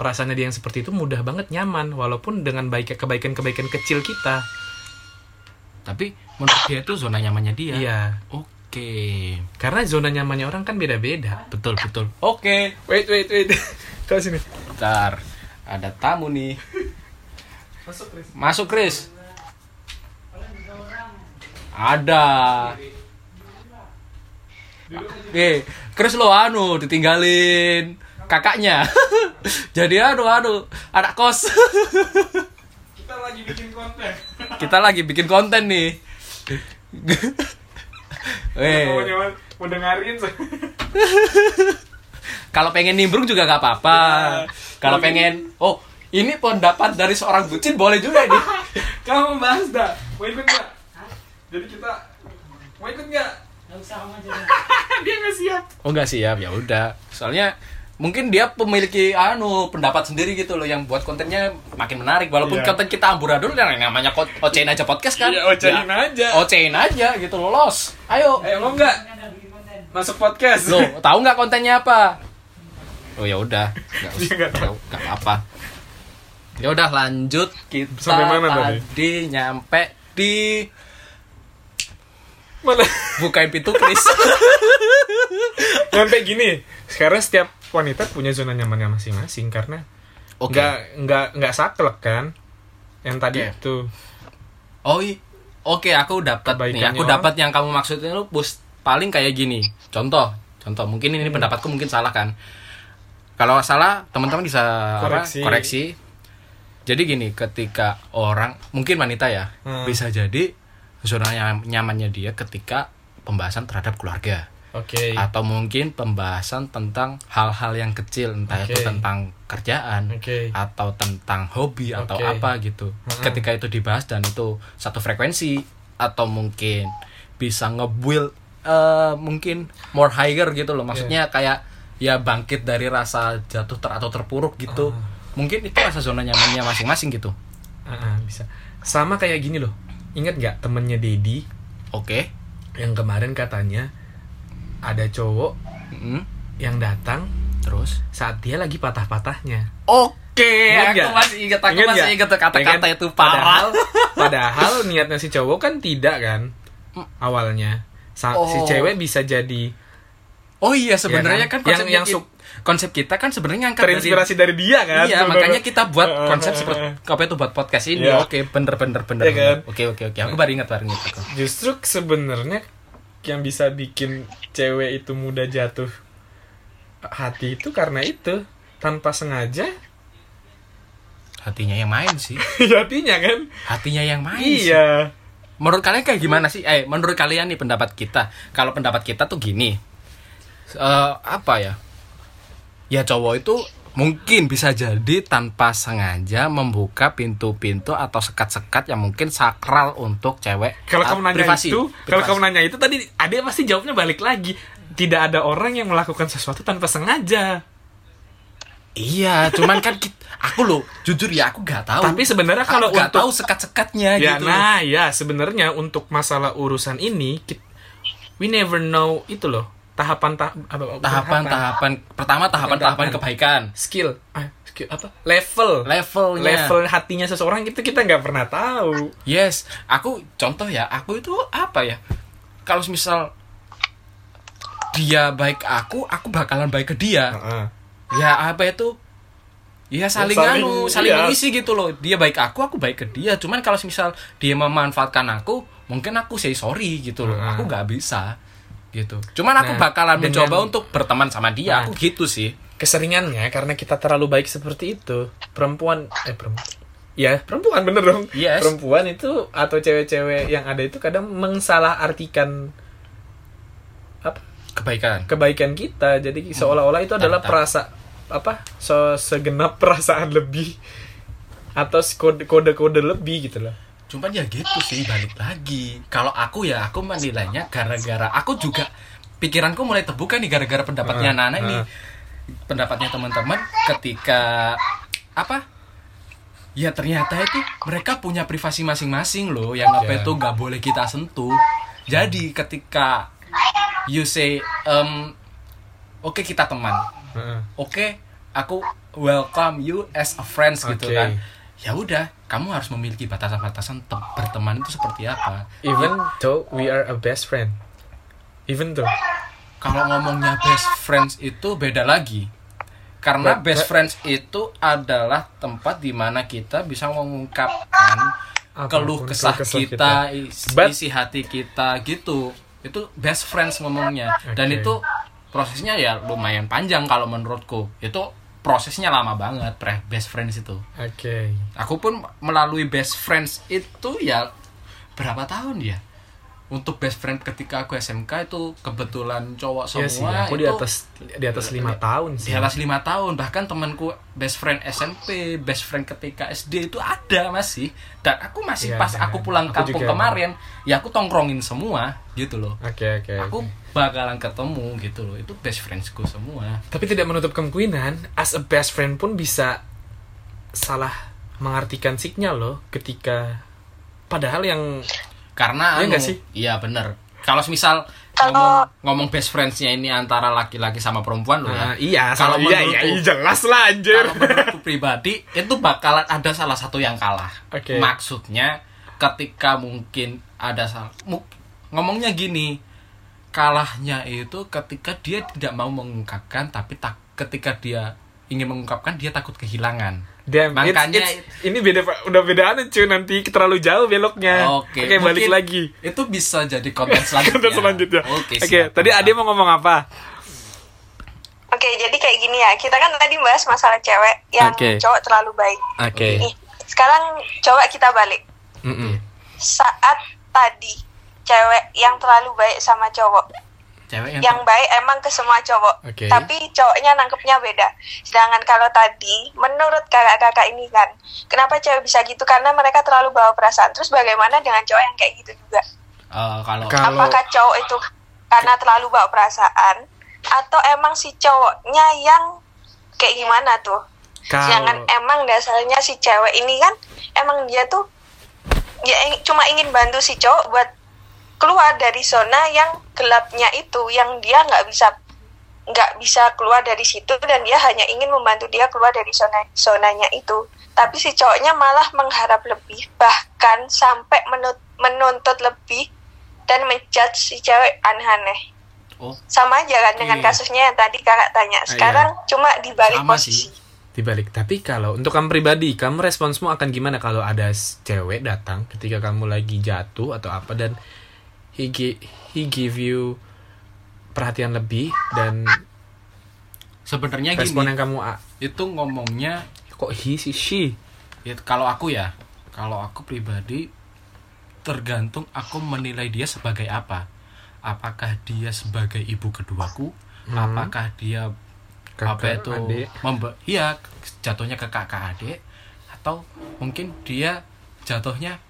perasaannya dia yang seperti itu mudah banget nyaman walaupun dengan baik kebaikan-kebaikan kecil kita. Tapi menurut dia itu zona nyamannya dia. Iya. Oke. Karena zona nyamannya orang kan beda-beda. Betul betul. Oke wait wait wait. Kau sini. Bentar, ada tamu nih. Masuk, Chris. Ada. Eh, Chris lo anu ditinggalin kakaknya. Jadi anu anu anak kos. kita lagi bikin konten Kita lagi bikin konten nih. Eh, mau dengerin kalau pengen nimbrung juga gak apa-apa. Kalau pengen, oh ini pendapat dari seorang bucin boleh juga nih. kamu bahas dah mau ikut nggak jadi kita mau ikut nggak dia nggak siap Oh nggak siap ya udah. Soalnya mungkin dia memiliki anu pendapat sendiri gitu loh yang buat kontennya makin menarik walaupun Iya. konten kita amburadul yang namanya ocein aja podcast kan. Iya, ocein aja. Ocein aja gitu loh, los. Ayo. ayo mau nggak masuk podcast Lo tahu nggak kontennya apa? Oh ya udah, nggak tahu. nggak nggak apa. Ya udah lanjut kita Sampai mana tadi? tadi nyampe di Mana? bukain pintu Chris. sampai gini sekarang setiap wanita punya zona nyamannya masing-masing karena Oke. nggak nggak nggak saklek kan yang tadi Oke. itu Oh, i- oke, aku dapat nih. Aku dapat yang kamu maksudin lu bus paling kayak gini. Contoh, contoh. Mungkin ini pendapatku mungkin salah kan. Kalau salah, teman-teman bisa apa? Koreksi. koreksi. Jadi gini, ketika orang mungkin wanita ya, Hmm. bisa jadi zona nyam- nyamannya dia ketika pembahasan terhadap keluarga oke atau mungkin pembahasan tentang hal-hal yang kecil entah itu Oke. tentang kerjaan Oke. atau tentang hobi atau apa gitu Mm-mm. ketika itu dibahas dan itu satu frekuensi atau mungkin bisa nge-build eh, mungkin more higher gitu loh maksudnya Iya. kayak ya bangkit dari rasa jatuh ter atau terpuruk gitu Ah. mungkin itu rasa zona nyamannya masing-masing gitu Ah, ah, bisa sama kayak gini loh ingat nggak temennya Dedi oke yang kemarin katanya ada cowok Mm-mm. yang datang terus saat dia lagi patah-patahnya oke Ingat aku masih ingat aku Ingat masih ingat kata-kata Ya itu parah Padahal, padahal niatnya si cowok kan tidak kan awalnya. Sa- Si Oh. cewek bisa jadi oh iya sebenarnya kan? kan, konsep Yang- yang suk- konsep kita kan sebenarnya ngangkat dari terinspirasi dari dia kan. Iya, makanya kita buat konsep seperti apa itu buat podcast ini. Iya. Oke, bener bener bener. Iya kan? Oke oke oke. Aku baru ingat baru ingat aku. Justru sebenarnya yang bisa bikin cewek itu mudah jatuh hati itu karena itu tanpa sengaja Hatinya yang main sih. hatinya kan. Hatinya yang main. sih. Iya. Menurut kalian kayak gimana sih? Eh, menurut kalian nih pendapat kita. Kalau pendapat kita tuh gini. Eh, apa ya? Ya cowok itu mungkin bisa jadi tanpa sengaja membuka pintu-pintu atau sekat-sekat yang mungkin sakral untuk cewek Kalau ah, kamu nanya privasi. itu, kalau Privasi. kamu nanya itu tadi ada pasti jawabnya balik lagi. Tidak ada orang yang melakukan sesuatu tanpa sengaja. Iya, cuman kan kit- aku loh, jujur ya aku gak tahu. Tapi sebenarnya kalau nggak tahu sekat-sekatnya ya gitu. nah ya sebenarnya untuk masalah urusan ini kit- we never know itu loh tahapan tahap apa, tahapan tahapan. Pertama tahapan tahapan. kebaikan. skill. Ah, Ki- apa? Level. Levelnya. Level hatinya seseorang itu kita nggak pernah tahu. Yes. Aku contoh ya aku itu apa ya? Kalau misal dia baik aku aku bakalan baik ke dia. Heeh. ya apa itu? Ya saling, saling- anu saling iya. mengisi gitu loh. Dia baik aku aku baik ke dia. Cuman kalau misal dia memanfaatkan aku mungkin aku say sorry gitu loh. Hmm. aku nggak bisa gitu. Cuman aku Nah, bakalan dengan- mencoba untuk berteman sama dia Nah. aku gitu sih. keseringannya karena kita terlalu baik seperti itu perempuan eh perempuan ya perempuan bener dong. Yes. perempuan itu atau cewek-cewek yang ada itu kadang mensalahartikan apa? Kebaikan. Kebaikan kita. Jadi seolah-olah itu adalah perasa apa? So segenap perasaan lebih atau kode kode kode lebih gitu loh cuman ya gitu sih balik lagi kalau aku ya aku menilainya gara-gara aku juga pikiranku mulai terbuka nih gara-gara pendapatnya Ah, Nana ini ah. pendapatnya teman-teman ketika apa ya ternyata itu mereka punya privasi masing-masing loh yang apa Ya. itu nggak boleh kita sentuh jadi ketika you say um, oke kita teman Heeh. oke aku welcome you as a friends gitu Oke. kan ya udah kamu harus memiliki batasan-batasan te- berteman itu seperti apa? Even though we are a best friend. Even though. Kalau ngomongnya best friends itu beda lagi. Karena But- best but- friends itu adalah tempat di mana kita bisa mengungkapkan keluh kesah kesah kita, kita. But- isi hati kita gitu. Itu best friends ngomongnya. Dan Oke. itu prosesnya ya lumayan panjang kalau menurutku. Itu prosesnya lama banget pre best friends itu oke aku pun melalui best friends itu ya berapa tahun ya untuk best friend ketika aku SMK itu kebetulan cowok Iya sih, semua aku itu di atas di atas lima tahun di sih. atas lima tahun bahkan temanku best friend SMP best friend ketika SD itu ada masih dan aku masih Iya, pas ada. aku pulang Aku kampung kemarin ya aku tongkrongin semua gitu loh Oke oke. aku oke. Bakalan ketemu gitu loh itu best friendsku semua Tapi tidak menutup kemungkinan, as a best friend pun bisa salah mengartikan signal loh ketika padahal yang karena Iya anu, sih? iya bener kalau misal Kalau- ngomong ngomong best friendsnya ini antara laki-laki sama perempuan loh ya iya Kalau iya, iya, menurutku- iya, jelas lah anjir. kalau menurutku pribadi itu bakalan ada salah satu yang kalah. Oke. Maksudnya ketika mungkin ada salah ngomongnya gini, kalahnya itu ketika dia tidak mau mengungkapkan tapi tak ketika dia ingin mengungkapkan dia takut kehilangan. Damn, it's- Makanya it's- ini beda udah beda aneh cuy nanti terlalu jauh beloknya. Oke, balik mungkin lagi. Itu bisa jadi konten selanjutnya. Konten selanjutnya. Oke, Oke, siap. tadi Ade mau ngomong apa? Oke, jadi kayak gini ya. Kita kan tadi bahas masalah cewek yang Oke. cowok terlalu baik. Oke. Nih, sekarang coba kita balik. Mm-mm. Saat tadi cewek yang terlalu baik sama cowok, Cewek yang, yang baik emang ke semua cowok, Oke. tapi cowoknya nangkepnya beda. Sedangkan kalau tadi, menurut kakak-kakak ini kan, kenapa cewek bisa gitu? Karena mereka terlalu bawa perasaan. Terus bagaimana dengan cowok yang kayak gitu juga? eh, kalau Kalau- Apakah cowok itu karena terlalu bawa perasaan, atau emang si cowoknya yang kayak gimana tuh? Jangan Kalau emang dasarnya si cewek ini kan emang dia tuh ya cuma ingin bantu si cowok buat keluar dari zona yang gelapnya itu yang dia nggak bisa nggak bisa keluar dari situ dan dia hanya ingin membantu dia keluar dari zona zonanya itu tapi si cowoknya malah mengharap lebih bahkan sampai menut- menuntut lebih dan menjudge si cewek aneh-aneh oh sama aja kan dengan Iya. kasusnya yang tadi kakak tanya sekarang cuma dibalik Sama posisi sih. dibalik. Tapi kalau untuk kamu pribadi, kamu responsmu akan gimana kalau ada cewek datang ketika kamu lagi jatuh atau apa dan he gi- he give you perhatian lebih dan sebenarnya respon gini yang kamu a- itu ngomongnya kok he sih she Ya, kalau aku ya, kalau aku pribadi tergantung aku menilai dia sebagai apa. Apakah dia sebagai ibu keduaku? Hmm. Apakah dia apa Kakak, itu adik. membe- iya jatuhnya ke kakak adik atau mungkin dia jatuhnya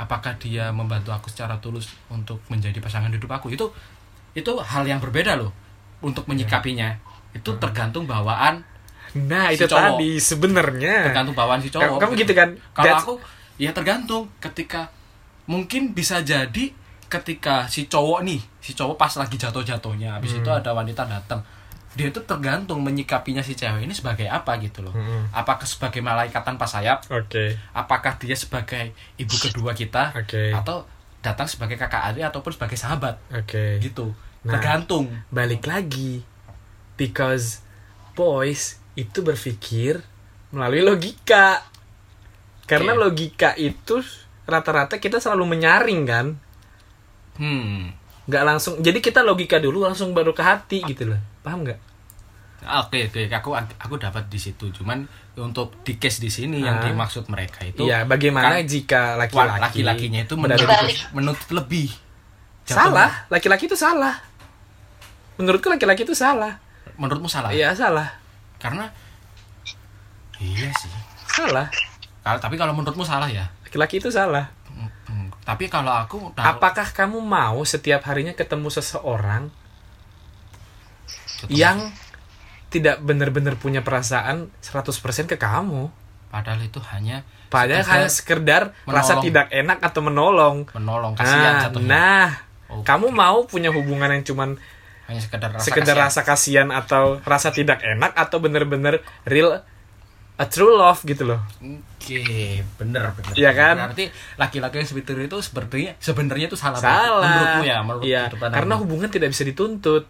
apakah dia membantu aku secara tulus untuk menjadi pasangan hidup aku itu itu hal yang berbeda loh untuk menyikapinya itu tergantung bawaan nah Si itu cowok. tadi sebenarnya tergantung bawaan si cowok. Kamu gitu kan? Kalau aku ya tergantung ketika mungkin bisa jadi ketika si cowok nih, si cowok pas lagi jatuh-jatuhnya, habis Hmm. itu ada wanita datang. Dia itu tergantung menyikapinya si cewek ini sebagai apa gitu loh Mm-mm. apakah sebagai malaikat tanpa sayap Oke. apakah dia sebagai ibu kedua kita Oke. atau datang sebagai kakak adik ataupun sebagai sahabat Oke. gitu Nah. tergantung Balik lagi. Because boys itu berpikir melalui logika. Karena Oke. logika itu rata-rata kita selalu menyaring kan. hmm nggak langsung jadi kita logika dulu langsung baru ke hati gitu loh. Paham nggak? Oke oke aku aku dapat di situ. Cuman untuk di case di sini yang Ah. dimaksud mereka itu iya bagaimana kan jika laki-laki laki-lakinya itu menuntut, menuntut lebih. Salah laki-laki itu salah. Menurutku laki-laki itu salah. Menurutmu salah? Iya salah. Karena iya sih. Salah. Kalau tapi kalau menurutmu salah ya? Laki-laki itu salah. Tapi kalau aku nah, apakah kamu mau setiap harinya ketemu seseorang ketemu- yang tidak benar-benar punya perasaan 100% ke kamu padahal itu hanya padahal hanya sekedar rasa menolong. tidak enak atau menolong menolong kasihan nah, jatuhnya. nah Oke. kamu mau punya hubungan yang cuman hanya sekedar rasa sekedar kasihan. rasa kasihan atau rasa tidak enak atau bener-bener real a true love gitu loh Oke, bener bener. Iya kan? Berarti laki-laki yang seperti itu sepertinya sebenarnya itu salah. salah Menurutmu ya, menurut iya karena hubungan tidak bisa dituntut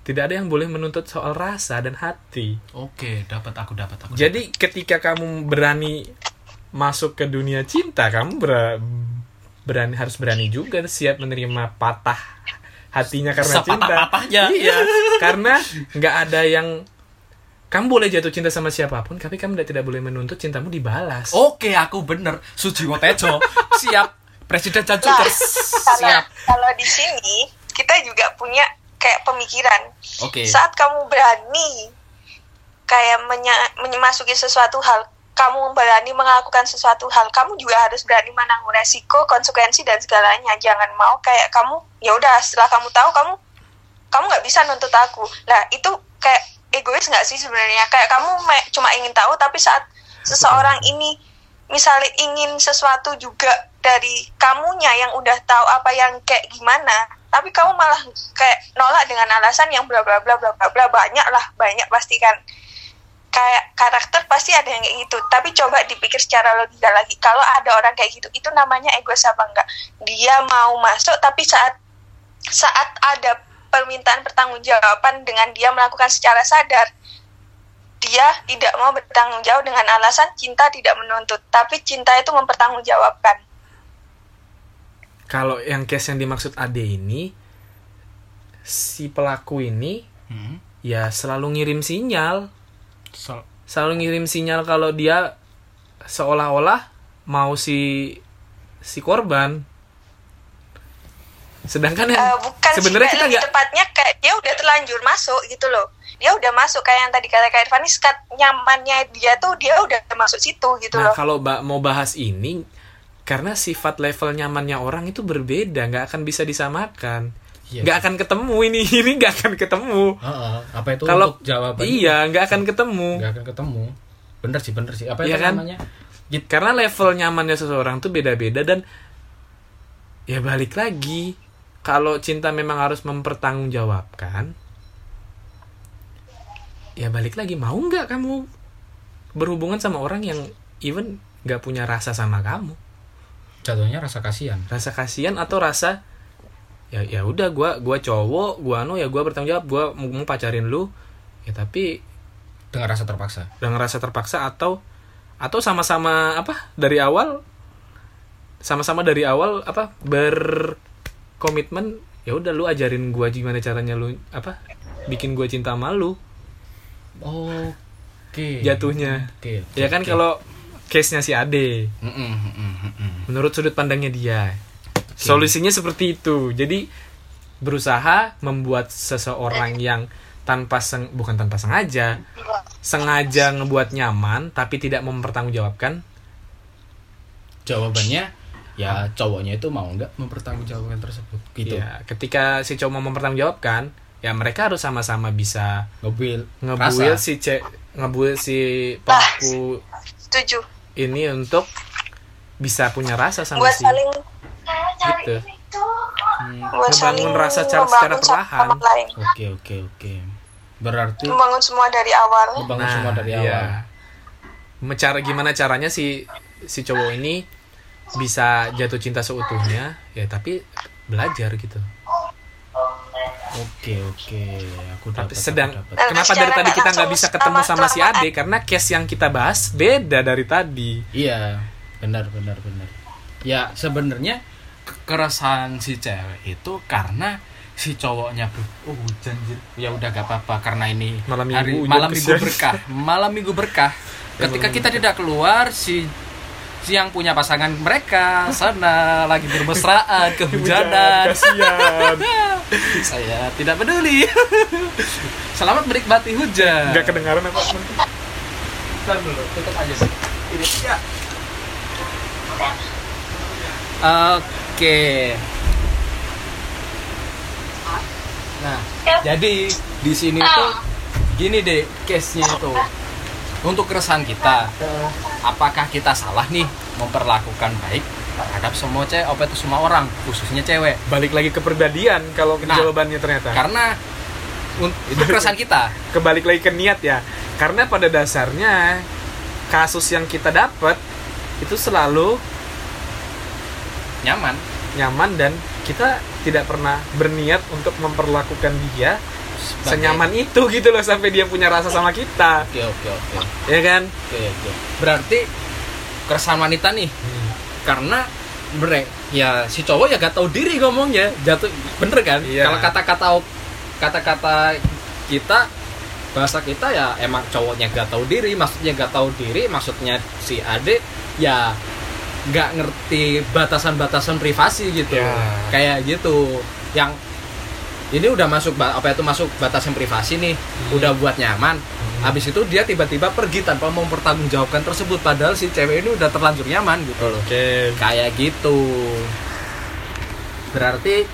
tidak ada yang boleh menuntut soal rasa dan hati Oke, dapat aku dapat aku. jadi ketika kamu berani masuk ke dunia cinta kamu ber- berani harus berani juga siap menerima patah hatinya karena cinta Sepatah-patahnya. iya karena nggak ada yang kamu boleh jatuh cinta sama siapa pun tapi kamu tidak tidak boleh menuntut cintamu dibalas Oke, aku bener. Sujiwo Tejo. Siap. Presiden Nah, Janjukers. kalau Siap. kalau di sini kita juga punya kayak pemikiran Oke. saat kamu berani kayak menyemasuki sesuatu hal kamu berani melakukan sesuatu hal kamu juga harus berani menanggung resiko konsekuensi dan segalanya jangan mau kayak kamu ya udah setelah kamu tahu kamu kamu nggak bisa nuntut aku lah itu kayak egois nggak sih sebenarnya? Kayak kamu cuma ingin tahu tapi saat seseorang ini misalnya ingin sesuatu juga dari kamunya yang udah tahu apa yang kayak gimana tapi kamu malah kayak nolak dengan alasan yang bla bla bla bla bla bla banyak lah banyak pasti kan. Kayak karakter pasti ada yang kayak gitu tapi coba dipikir secara logika lagi. Kalau ada orang kayak gitu itu namanya egois apa enggak? Dia mau masuk tapi saat saat ada permintaan pertanggungjawaban dengan dia melakukan secara sadar. Dia tidak mau bertanggung jawab dengan alasan cinta tidak menuntut tapi cinta itu mempertanggungjawabkan. Kalau yang case yang dimaksud Ade ini si pelaku ini Hmm. ya selalu ngirim sinyal. So- selalu ngirim sinyal kalau dia seolah-olah mau si si korban sedangkan yang Eh, bukan sebenarnya kita nggak tepatnya kayak dia udah terlanjur masuk gitu loh dia udah masuk kayak yang tadi kata Kak Irfan ini sekat nyamannya dia tuh dia udah masuk situ gitu nah loh kalau ba- mau bahas ini karena sifat level nyamannya orang itu berbeda nggak akan bisa disamakan Iya. nggak akan ketemu ini ini nggak akan ketemu Heeh, apa itu kalau untuk jawaban? iya nggak akan ketemu Nggak akan ketemu. Bener sih, bener sih. Apa Iya itu kan? namanya? Gitu. karena level nyamannya seseorang tuh beda-beda dan ya balik lagi kalau cinta memang harus mempertanggungjawabkan ya balik lagi mau nggak kamu berhubungan sama orang yang even nggak punya rasa sama kamu Jatuhnya rasa kasihan. rasa kasihan atau rasa ya ya udah gua gua cowok gua anu ya gua bertanggung jawab gua mau, pacarin lu ya tapi Dengan rasa terpaksa. dengan rasa terpaksa atau atau sama-sama apa dari awal sama-sama dari awal apa berkomitmen ya udah lu ajarin gua gimana caranya lu apa bikin gua cinta sama lu Oke. jatuhnya Oke. ya kan oke. kalau case nya si Ade Mm-mm, mm-mm, mm-mm. menurut sudut pandangnya dia solusinya seperti itu jadi berusaha membuat seseorang yang tanpa seng bukan tanpa sengaja sengaja ngebuat nyaman tapi tidak mempertanggungjawabkan Jawabannya ya. Cowoknya itu mau nggak mempertanggungjawabkan tersebut? Gitu. ya ketika si cowok mau mempertanggungjawabkan ya mereka harus sama-sama bisa Ngebuil ngebuil si ce ngebuil si pelaku setuju. ini untuk bisa punya rasa sama buat si saling gitu. Hmm, buat saling rasa secara- membangun secara perlahan. Oke oke oke. berarti membangun semua dari awal. Membangun Nah, semua dari iya. awal. Cara gimana caranya si si cowok ini bisa jatuh cinta seutuhnya ya tapi belajar gitu. oke oke aku Tapi dapat sedang aku dapat. Kenapa dari tadi kita nggak bisa ketemu sama si. Ade karena case yang kita bahas beda dari tadi. iya benar benar benar ya sebenarnya kekerasan si cewek itu karena si cowoknya bu- oh hujan ya udah gak apa-apa karena ini Malam minggu hari malam minggu berkah malam minggu berkah ketika kita tidak keluar si yang punya pasangan mereka sana lagi bermesraan kehujanan kasihan. saya tidak peduli selamat menikmati hujan Nggak kedengaran apa? Bentar dulu, tutup aja sih. Ini ya. Oke. Nah, jadi di sini tuh gini deh case-nya itu. Untuk keresahan kita, apakah kita salah nih memperlakukan baik terhadap semua cewek, apa itu semua orang, khususnya cewek? Balik lagi ke perbedaan kalau Nah, jawabannya ternyata. Karena itu keresahan kita. kebalik lagi ke niat ya karena pada dasarnya kasus yang kita dapat itu selalu Nyaman. nyaman dan kita tidak pernah berniat untuk memperlakukan dia Sebagai- senyaman itu gitu loh sampai dia punya rasa sama kita Oke, oke, oke. ya kan Oke, oke. Berarti keresahan wanita nih karena mereka ya si cowok ya gak tahu diri ngomongnya jatuh bener kan Iya. kalau kata-kata kata-kata kita bahasa kita ya emang cowoknya gak tahu diri maksudnya gak tahu diri maksudnya si adik ya nggak ngerti batasan-batasan privasi gitu Ya. kayak gitu yang ini udah masuk apa itu masuk batasan privasi nih. Udah buat nyaman. Habis itu dia tiba-tiba pergi tanpa mempertanggungjawabkan tersebut. Padahal si cewek ini udah terlanjur nyaman gitu. Loh oke. Kayak gitu. Berarti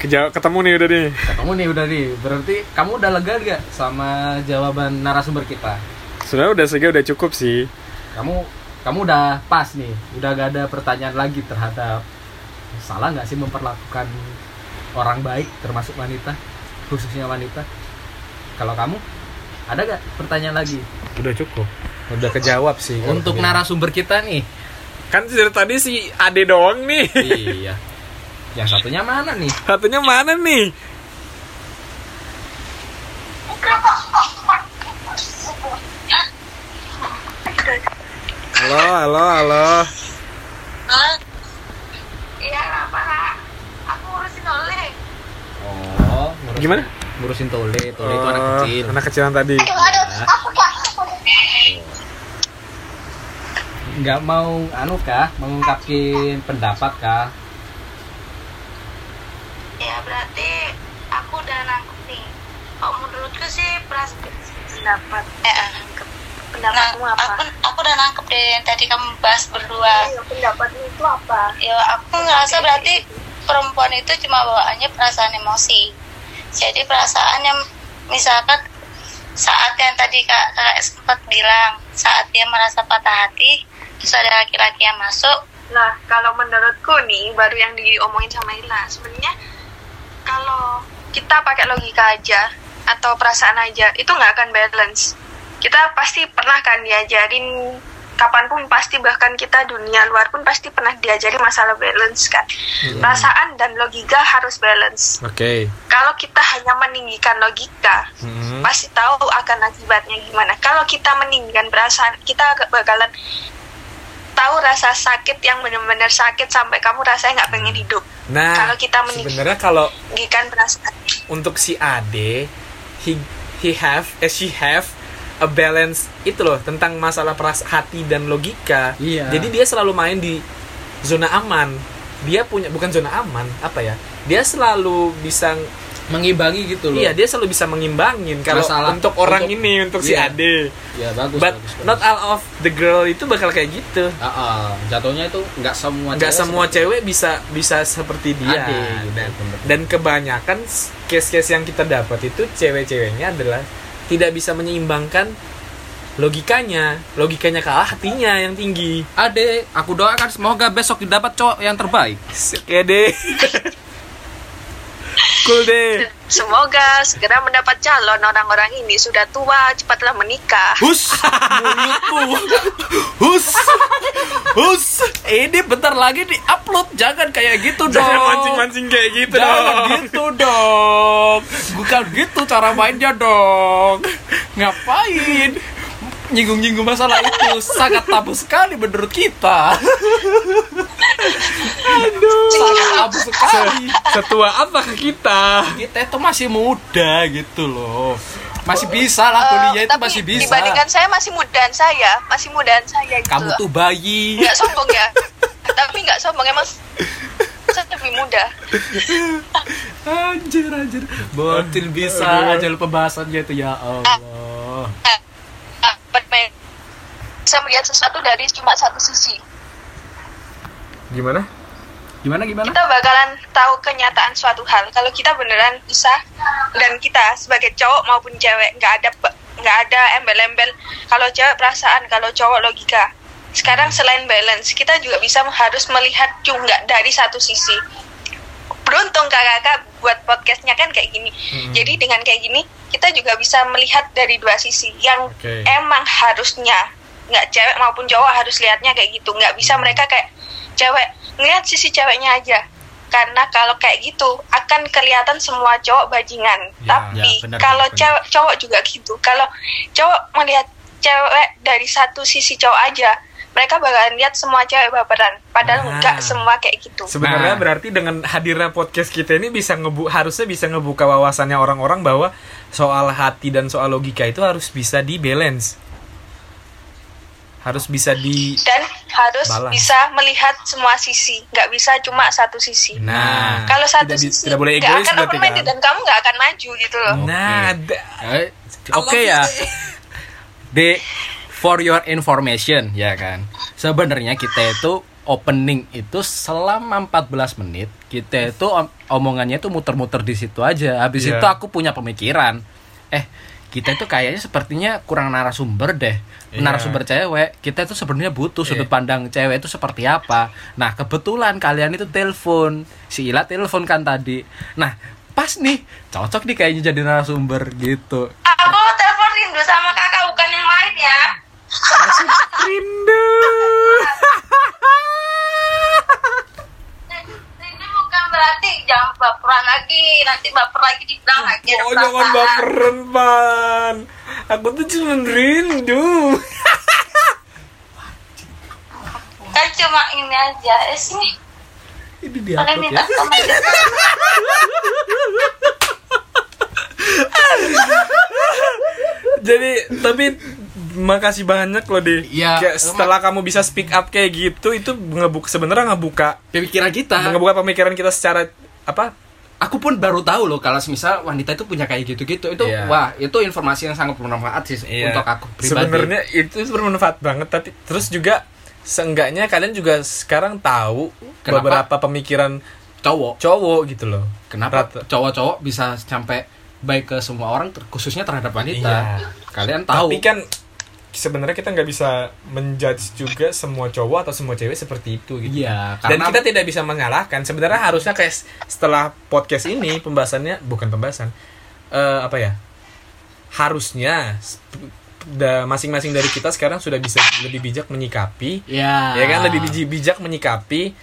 ketemu nih udah nih. Kamu nih udah nih. Berarti kamu udah lega gak sama jawaban narasumber kita? Sudah udah sega udah cukup sih. Kamu kamu udah pas nih. Udah gak ada pertanyaan lagi terhadap salah nggak sih memperlakukan orang baik termasuk wanita khususnya wanita. Kalau kamu ada gak pertanyaan lagi? Udah cukup. Udah kejawab sih untuk narasumber kita nih. Kan dari tadi si Ade doang nih. Iya. Yang satunya mana nih? Satunya mana nih? Halo halo halo. Iya, apa? Aku oleh. oh ngurusin- Gimana? ngurusin tole tole itu anak Oh, kecil anak kecilan tadi nggak mau anu kah mengungkapin pendapat kah Ya, berarti aku udah nangkep nih. Kalau menurutku sih pendapat. Eh, eh. Nah, pendapatmu apa aku aku udah nangkep deh yang tadi kamu bahas berdua. Ayo, pendapatmu itu apa Ya, aku ngerasa berarti perempuan itu cuma bawaannya perasaan emosi. Jadi perasaan yang misalkan saat yang tadi kak, kak sempat bilang saat dia merasa patah hati, terus ada laki-laki yang masuk, Nah, kalau menurutku nih, baru yang diomongin sama Ila, sebenarnya kalau kita pakai logika aja atau perasaan aja, itu nggak akan balance. Kita pasti pernah kan diajarin kapan pun pasti bahkan kita dunia luar pun pasti pernah diajari masalah balance kan. Perasaan dan logika harus balance. oke Kalau kita hanya meninggikan logika, Hmm. pasti tahu akan akibatnya gimana. Kalau kita meninggikan perasaan, kita agak bakalan tahu rasa sakit yang benar-benar sakit sampai kamu rasanya nggak pengen hidup. nah Kalau kita sebenarnya kalau perasaan, untuk si Ade he he have eh, she have a balance itu loh tentang masalah peras hati dan logika Iya. jadi dia selalu main di zona aman dia punya bukan zona aman apa ya dia selalu bisa mengimbangi gitu loh iya dia selalu bisa mengimbangin kalau Masalah- untuk orang untuk- ini untuk si iya. Ade ya bagus but bagus, bagus. not all of the girl itu bakal kayak gitu Ah, ah, jatuhnya itu nggak semua nggak semua cewek bisa bisa seperti dia Ade, gitu, dan, bener. dan kebanyakan case-case yang kita dapat itu cewek-ceweknya adalah tidak bisa menyeimbangkan logikanya. Logikanya kalah hatinya yang tinggi. Ade, aku doakan semoga besok dapat cowok yang terbaik. oke deh cool deh Semoga segera mendapat calon orang-orang ini sudah tua, cepatlah menikah. Hus, mulutmu. Hus, hus. Ini bentar lagi di upload. Jangan kayak gitu dong. Jangan mancing-mancing kayak gitu Jangan dong. gitu dong. Bukan gitu cara mainnya dong. Ngapain? Nyinggung-nyinggung masalah itu sangat tabu sekali menurut kita. Sangat tabu sekali. Setua apa ke kita? Kita itu masih muda gitu loh. Masih bisa lah kuliah Eh, itu tapi masih bisa. Dibandingkan saya masih mudaan saya, masih mudaan saya gitu. Kamu tuh bayi. nggak sombong ya, tapi nggak sombong emang saya lebih muda. Anjir anjir. Botil bisa aja pembahasannya itu ya Allah. Nah, bermain bisa melihat sesuatu dari cuma satu sisi. Gimana? Gimana gimana? Kita bakalan tahu kenyataan suatu hal kalau kita beneran bisa dan kita sebagai cowok maupun cewek nggak ada nggak ada embel-embel kalau cewek perasaan kalau cowok logika. Sekarang selain balance kita juga bisa harus melihat juga dari satu sisi. Beruntung kakak buat podcastnya kan kayak gini. Jadi dengan kayak gini kita juga bisa melihat dari dua sisi yang Oke. emang harusnya nggak cewek maupun cowok harus lihatnya kayak gitu. Nggak bisa mereka kayak cewek ngelihat sisi ceweknya aja. Karena kalau kayak gitu akan kelihatan semua cowok bajingan. Ya, tapi ya, benar, kalau benar, cewek cowok juga gitu. Kalau cowok melihat cewek dari satu sisi cowok aja mereka bakalan lihat semua cewek baperan. Padahal Nah. nggak semua kayak gitu. Sebenarnya Nah. berarti dengan hadirnya podcast kita ini bisa ngebu harusnya bisa ngebuka wawasannya orang-orang bahwa soal hati dan soal logika itu harus bisa di balance. Harus bisa di dan harus Balance. bisa melihat semua sisi nggak bisa cuma satu sisi Nah, kalau satu tidak, sisi tidak boleh nggak egois akan berarti kan. dan kamu nggak akan maju gitu loh Nah, ada. Eh, Oke ya. De for your information ya kan. Sebenarnya kita itu opening itu selama 14 menit kita itu om- omongannya itu muter-muter di situ aja. Habis Iya. itu aku punya pemikiran. Eh, kita itu kayaknya sepertinya kurang narasumber deh. Iya. Narasumber cewek, kita itu sebenarnya butuh sudut Iya. pandang cewek itu seperti apa. Nah, kebetulan kalian itu telepon. Si Ila telepon kan tadi. Nah, pas nih, cocok nih kayaknya jadi narasumber gitu. Aku telepon rindu sama kakak bukan yang lain ya. Rindu. Rindu bukan berarti jangan baperan lagi. Nanti baper lagi dibilang lagi ada Oh, jangan perasaan. baperan, Pan. Aku tuh cuma rindu. Kan cuma ini aja. Eh sini. Ini dia Kalian minta komen. Jadi tapi makasih banyak loh deh. Iya, Kayak setelah kamu bisa speak up kayak gitu itu ngebuka sebenarnya ngebuka pemikiran kita. ngebuka pemikiran kita secara apa? Aku pun baru tahu loh kalau misal wanita itu punya kayak gitu-gitu. Itu Iya. wah, itu informasi yang sangat bermanfaat sih untuk aku pribadi. Sebenarnya itu bermanfaat banget tapi terus juga seenggaknya kalian juga sekarang tahu Kenapa? beberapa pemikiran cowok. cowok gitu loh. Kenapa cowok-cowok bisa sampai baik ke semua orang khususnya terhadap wanita. Iya. Kalian tahu. Tapi kan sebenarnya kita nggak bisa menjudge juga semua cowok atau semua cewek seperti itu gitu. Iya, Dan karena kita tidak bisa menyalahkan. Sebenarnya harusnya kayak setelah podcast ini pembahasannya bukan pembahasan eh, apa ya? Harusnya masing-masing dari kita sekarang sudah bisa lebih bijak menyikapi, ya, ya kan? Lebih bijak menyikapi.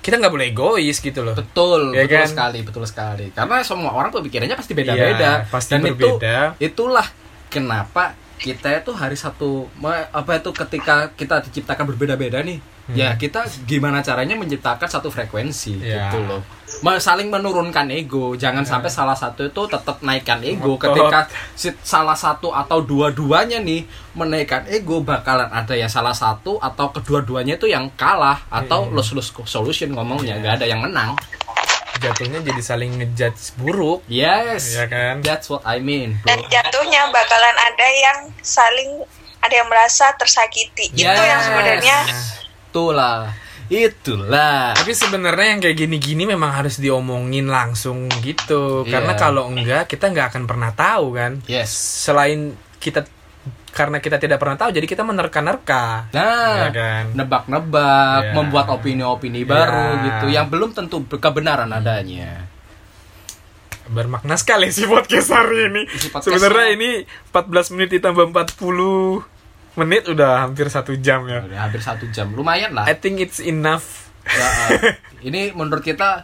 Kita nggak boleh egois gitu loh. Betul, Ya betul kan? sekali, betul sekali. Karena semua orang pemikirannya pasti beda-beda. Iya, pasti Dan berbeda. itu itulah kenapa kita itu hari satu apa itu ketika kita diciptakan berbeda-beda nih. Ya, kita gimana caranya menciptakan satu frekuensi Hmm. Iya. gitu loh. Saling menurunkan ego, jangan sampai salah satu itu tetap naikkan ego. Ngotot. Ketika salah satu atau dua-duanya nih menaikkan ego bakalan ada yang salah satu atau kedua-duanya itu yang kalah atau Hmm. lose-lose solution ngomongnya, Iya. nggak ada yang menang. Jatuhnya jadi saling ngejudge buruk. Yes. Ya kan? That's what I mean, bro. dan jatuhnya bakalan ada yang saling ada yang merasa tersakiti itu Yes. yang sebenarnya Itulah. Itulah. Tapi sebenarnya yang kayak gini-gini memang harus diomongin langsung gitu. Iya. Karena kalau enggak kita nggak akan pernah tahu kan. Yes. Selain kita karena kita tidak pernah tahu, jadi kita menerka-nerka. Nah, Ya kan? nebak-nebak, Iya. membuat opini-opini baru Iya. gitu yang belum tentu kebenaran adanya. bermakna sekali sih podcast hari ini. Sebenarnya ini 14 menit ditambah 40 menit udah hampir satu jam ya. Udah hampir satu jam lumayan lah I think it's enough. Ya, eh, ini menurut kita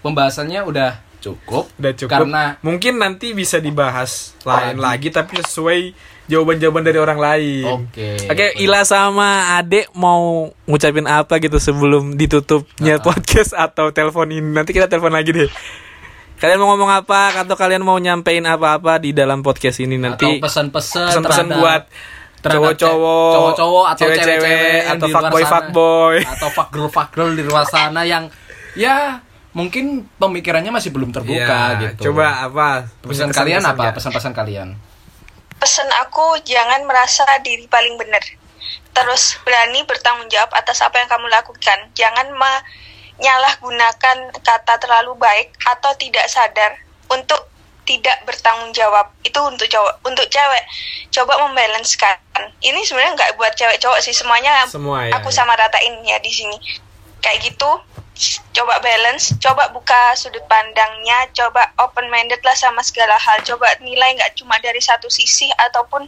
pembahasannya udah cukup Udah cukup. karena mungkin nanti bisa dibahas lain lagi tapi sesuai jawaban-jawaban dari orang lain. Oke. Oke, Ila sama Adek mau ngucapin apa gitu sebelum ditutupnya podcast atau telepon ini. Nanti kita telepon lagi deh. Kalian mau ngomong apa atau kalian mau nyampein apa-apa di dalam podcast ini nanti atau pesan-pesan pesan-pesan terhadap- buat cowok-cowok, cowok-cowok atau cewek-cewek, atau fuckboy fuckboy. atau fuck girl fuck girl di luar sana yang ya mungkin pemikirannya masih belum terbuka Ya, gitu. Coba apa? pesan Punya kalian apa? Pesan-pesan kalian. Pesan aku jangan merasa diri paling benar. Terus berani bertanggung jawab atas apa yang kamu lakukan. Jangan menyalahgunakan kata terlalu baik atau tidak sadar untuk tidak bertanggung jawab. Itu untuk cowok, untuk cewek. Coba membalancekan. Ini sebenarnya nggak buat cewek cowok sih semuanya. Semua ya, aku ya. sama ratain ya di sini. Kayak gitu. Coba balance, coba buka sudut pandangnya, coba open minded lah sama segala hal. Coba nilai nggak cuma dari satu sisi ataupun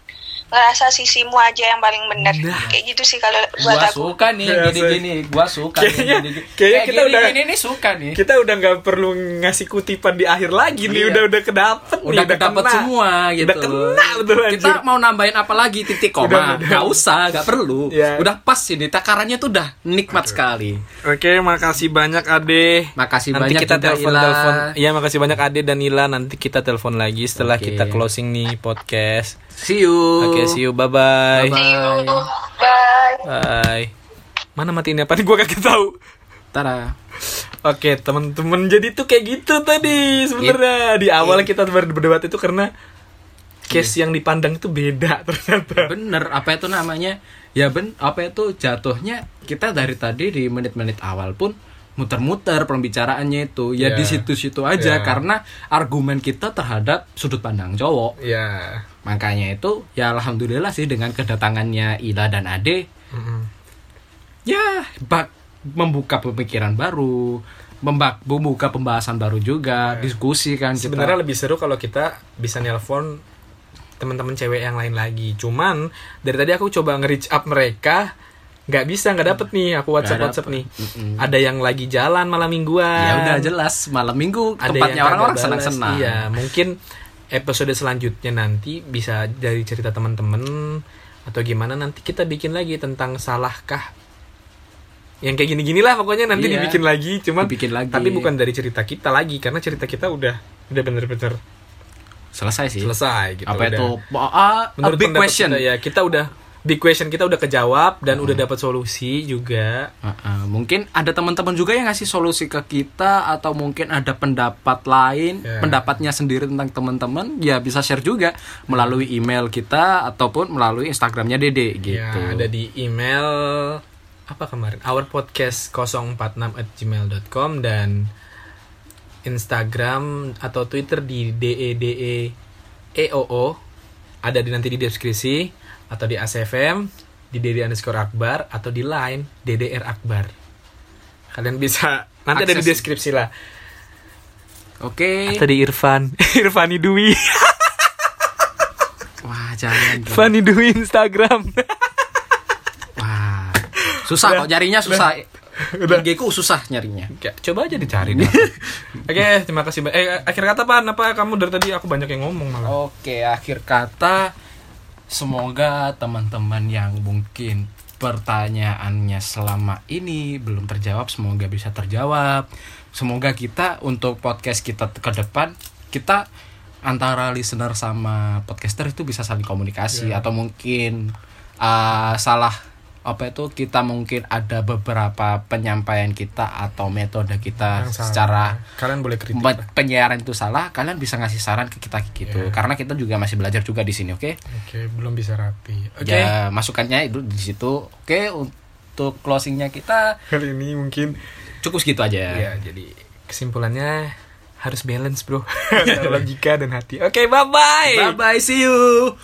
ngerasa sisimu aja yang paling benar. Kayak gitu sih kalau buat Gua aku. suka nih Ya, gini-gini, gua suka Kayaknya- nih gini-gini. kayaknya Kayak kita gini, udah- gini, nih suka nih. Kita udah nggak perlu ngasih kutipan di akhir lagi nih, Iya. udah udah kedapet nih, udah kedapet kena. semua gitu. Udah kena betul Kita mau nambahin apa lagi titik Udah, koma? udah. Gak usah, gak perlu. Ya. Udah pas ini takarannya tuh udah nikmat sekali. Oke, makasih banyak Ade. Makasih nanti banyak kita telepon telepon. Iya, makasih banyak Ade dan Ila. Nanti kita telepon lagi setelah Oke. kita closing nih podcast. See you. Oke, see you. Bye bye. Bye. Bye. Bye. Mana matiin apa nih gua kagak tahu. Tara. Oke, teman-teman. Jadi tuh kayak gitu tadi sebenarnya di awal kita ber- berdebat itu karena case yang dipandang itu beda ternyata. Bener, apa itu namanya? Ya ben, apa itu jatuhnya kita dari tadi di menit-menit awal pun muter-muter pembicaraannya itu ya Ya. di situ-situ aja Ya. karena argumen kita terhadap sudut pandang cowok Ya. Makanya itu ya alhamdulillah sih dengan kedatangannya Ila dan Ade Mm-mm. ya bak membuka pemikiran baru membak membuka pembahasan baru juga diskusi kan kita. Sebenarnya lebih seru kalau kita bisa nelpon teman-teman cewek yang lain lagi. Cuman dari tadi aku coba nge-reach up mereka nggak bisa nggak dapet nih aku WhatsApp WhatsApp nih. Mm-mm. Ada yang lagi jalan malam mingguan. ya udah jelas malam minggu Ada tempatnya orang-orang senang-senang Iya, mungkin episode selanjutnya nanti bisa dari cerita teman-teman atau gimana nanti kita bikin lagi tentang salahkah yang kayak gini-gini lah pokoknya nanti Iya. dibikin lagi cuman Dibikin lagi. tapi bukan dari cerita kita lagi karena cerita kita udah udah bener-bener selesai sih selesai gitu apa udah. itu a menurut big pendapat question kita, ya kita udah big question kita udah kejawab dan udah dapat solusi juga Ah, ah. mungkin ada teman-teman juga yang ngasih solusi ke kita atau mungkin ada pendapat lain Ya. pendapatnya sendiri tentang teman-teman ya bisa share juga melalui email kita ataupun melalui instagramnya Dede gitu Ya, ada di email apa kemarin? Our podcast 046 at gmail.com dan Instagram atau Twitter di E DEDE EOO ada di nanti di deskripsi atau di ACFM di Dede underscore Akbar atau di Line DDR Akbar. Kalian bisa nanti ada di deskripsi lah. oke Atau di Irfan, Irfani Dwi, wah jangan. Irfani Dwi Instagram. wah susah kok nyarinya susah IG ku susah nyarinya Ya, coba aja dicari deh. Oke, terima kasih. Mbak. Eh, akhir kata Pan, apa kamu dari tadi aku banyak yang ngomong malah. Oke, akhir kata semoga teman-teman yang mungkin pertanyaannya selama ini belum terjawab semoga bisa terjawab. Semoga kita untuk podcast kita ke depan kita antara listener sama podcaster itu bisa saling komunikasi atau mungkin uh, salah apa itu kita mungkin ada beberapa penyampaian kita atau metode kita Yang salah. secara kalian boleh kritik. penyiaran itu salah, kalian bisa ngasih saran ke kita gitu. Iya. Karena kita juga masih belajar juga di sini, oke? Oke, belum bisa rapi. Oke. Ya, masukannya itu di situ. Oke, untuk closingnya kita Kali ini mungkin cukup segitu aja. ya jadi kesimpulannya harus balance, Bro. Logika dan hati. Oke, bye-bye. Bye bye, see you.